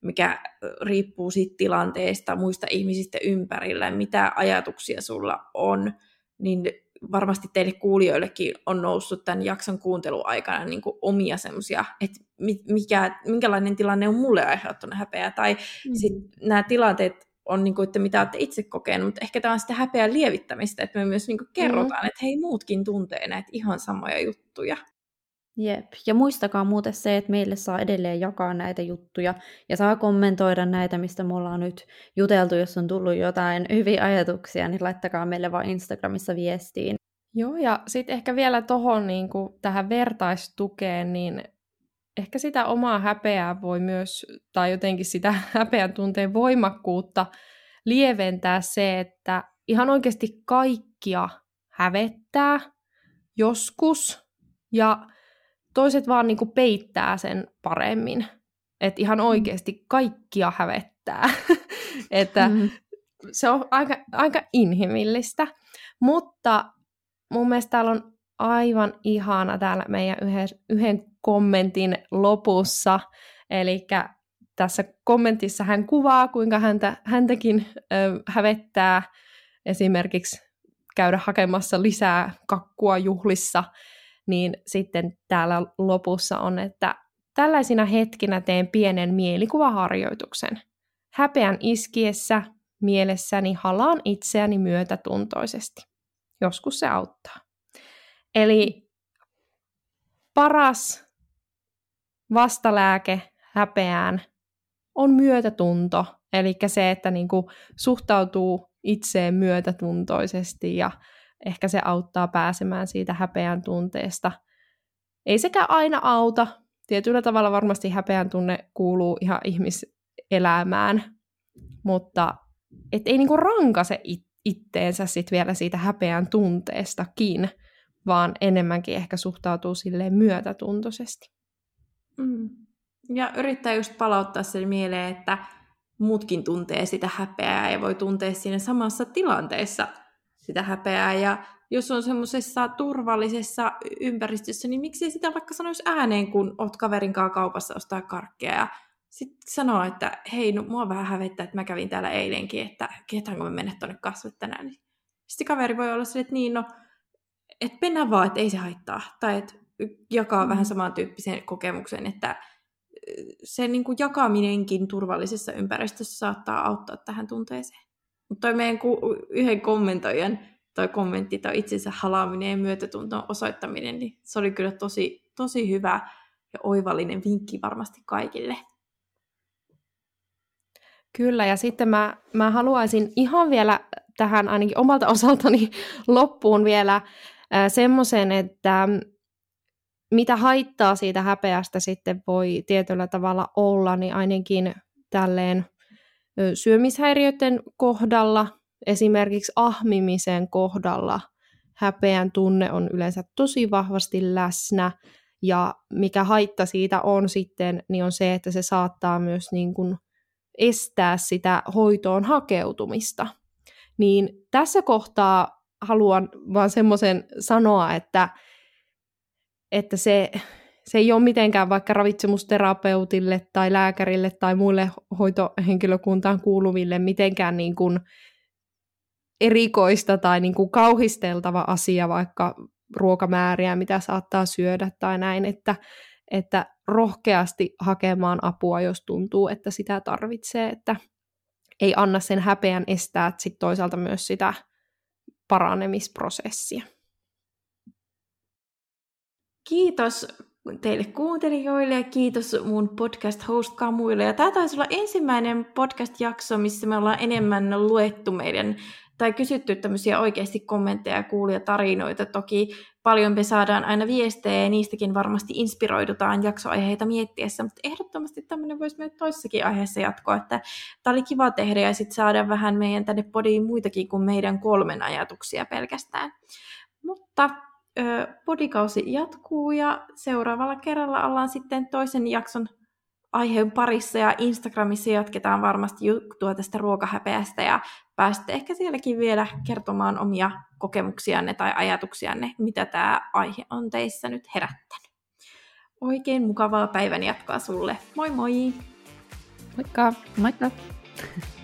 mikä riippuu siitä tilanteesta, muista ihmisistä ympärillä, mitä ajatuksia sulla on, niin varmasti teille kuulijoillekin on noussut tämän jakson kuuntelun aikana niin omia semmoisia, että mikä, minkälainen tilanne on mulle aiheuttanut häpeää, tai mm. sit nämä tilanteet on, niin kuin, että mitä olette itse kokenut, mutta ehkä tämä on sitä häpeän lievittämistä, että me myös niin kuin kerrotaan, mm. että hei muutkin tuntee näitä ihan samoja juttuja. Jep, ja muistakaa muuten se, että meille saa edelleen jakaa näitä juttuja ja saa kommentoida näitä, mistä me ollaan nyt juteltu, jos on tullut jotain hyviä ajatuksia, niin laittakaa meille vaan Instagramissa viestiin. Joo, ja sitten ehkä vielä tuohon niin tähän vertaistukeen, niin ehkä sitä omaa häpeää voi myös, tai jotenkin sitä [LAUGHS] häpeän tunteen voimakkuutta lieventää se, että ihan oikeasti kaikkia hävettää joskus, ja toiset vaan niin kuin peittää sen paremmin. Että ihan mm. oikeasti kaikkia hävettää. [LAUGHS] että mm. se on aika, aika inhimillistä. Mutta mun mielestä täällä on aivan ihana täällä meidän yhden, yhden kommentin lopussa. Eli tässä kommentissa hän kuvaa, kuinka häntä, häntäkin ö, hävettää esimerkiksi käydä hakemassa lisää kakkua juhlissa, niin sitten täällä lopussa on, että tällaisina hetkinä teen pienen mielikuvaharjoituksen. Häpeän iskiessä mielessäni halaan itseäni myötätuntoisesti. Joskus se auttaa. Eli paras vastalääke häpeään on myötätunto, eli se, että niin kuin suhtautuu itseen myötätuntoisesti ja ehkä se auttaa pääsemään siitä häpeän tunteesta. Ei sekä aina auta, tietyllä tavalla varmasti häpeän tunne kuuluu ihan ihmiselämään, mutta et ei niinku rankase itteensä sit vielä siitä häpeän tunteestakin, vaan enemmänkin ehkä suhtautuu silleen myötätuntoisesti. Mm. Ja yrittää just palauttaa sen mieleen, että muutkin tuntee sitä häpeää ja voi tuntea siinä samassa tilanteessa sitä häpeää. Ja jos on semmoisessa turvallisessa ympäristössä, niin miksi sitä vaikka sanoisi ääneen, kun oot kaverin kanssa kaupassa ostaa karkkeja ja sitten sanoo, että hei, no mua vähän hävettää, että mä kävin täällä eilenkin, että ketäänkö me mennä tuonne kasvet tänään. Niin sitten kaveri voi olla se, että niin, no, että mennään vaan, että ei se haittaa. Tai että jakaa mm. vähän samantyyppisen kokemuksen, että se niin kuin jakaminenkin turvallisessa ympäristössä saattaa auttaa tähän tunteeseen. Mutta toi meidän ku, yhden kommentoijan toi kommentti tai itsensä halaaminen ja myötätunton osoittaminen, niin se oli kyllä tosi, tosi hyvä ja oivallinen vinkki varmasti kaikille. Kyllä, ja sitten mä, mä haluaisin ihan vielä tähän ainakin omalta osaltani [LAUGHS] loppuun vielä äh, semmoisen, että mitä haittaa siitä häpeästä sitten voi tietyllä tavalla olla, niin ainakin tälleen syömishäiriöiden kohdalla, esimerkiksi ahmimisen kohdalla häpeän tunne on yleensä tosi vahvasti läsnä, ja mikä haitta siitä on sitten, niin on se, että se saattaa myös niin kuin estää sitä hoitoon hakeutumista. Niin tässä kohtaa haluan vaan semmoisen sanoa, että että se, se ei ole mitenkään vaikka ravitsemusterapeutille tai lääkärille tai muille hoitohenkilökuntaan kuuluville mitenkään niin kuin erikoista tai niin kuin kauhisteltava asia, vaikka ruokamääriä, mitä saattaa syödä tai näin, että, että rohkeasti hakemaan apua, jos tuntuu, että sitä tarvitsee, että ei anna sen häpeän estää sit toisaalta myös sitä paranemisprosessia. Kiitos teille kuuntelijoille ja kiitos mun podcast-host Kamuille. Ja tämä taisi olla ensimmäinen podcast-jakso, missä me ollaan enemmän luettu meidän tai kysytty tämmöisiä oikeasti kommentteja ja kuulia tarinoita. Toki paljon me saadaan aina viestejä ja niistäkin varmasti inspiroidutaan jaksoaiheita miettiessä, mutta ehdottomasti tämmöinen voisi myös toissakin aiheessa jatkoa, että tämä oli kiva tehdä ja sitten saada vähän meidän tänne podiin muitakin kuin meidän kolmen ajatuksia pelkästään. Mutta podikausi jatkuu ja seuraavalla kerralla ollaan sitten toisen jakson aiheen parissa ja Instagramissa jatketaan varmasti juttua tästä ruokahäpeästä ja pääsette ehkä sielläkin vielä kertomaan omia kokemuksianne tai ajatuksianne, mitä tämä aihe on teissä nyt herättänyt. Oikein mukavaa päivän jatkoa sulle. Moi moi! Moikka! Moikka! [LAUGHS]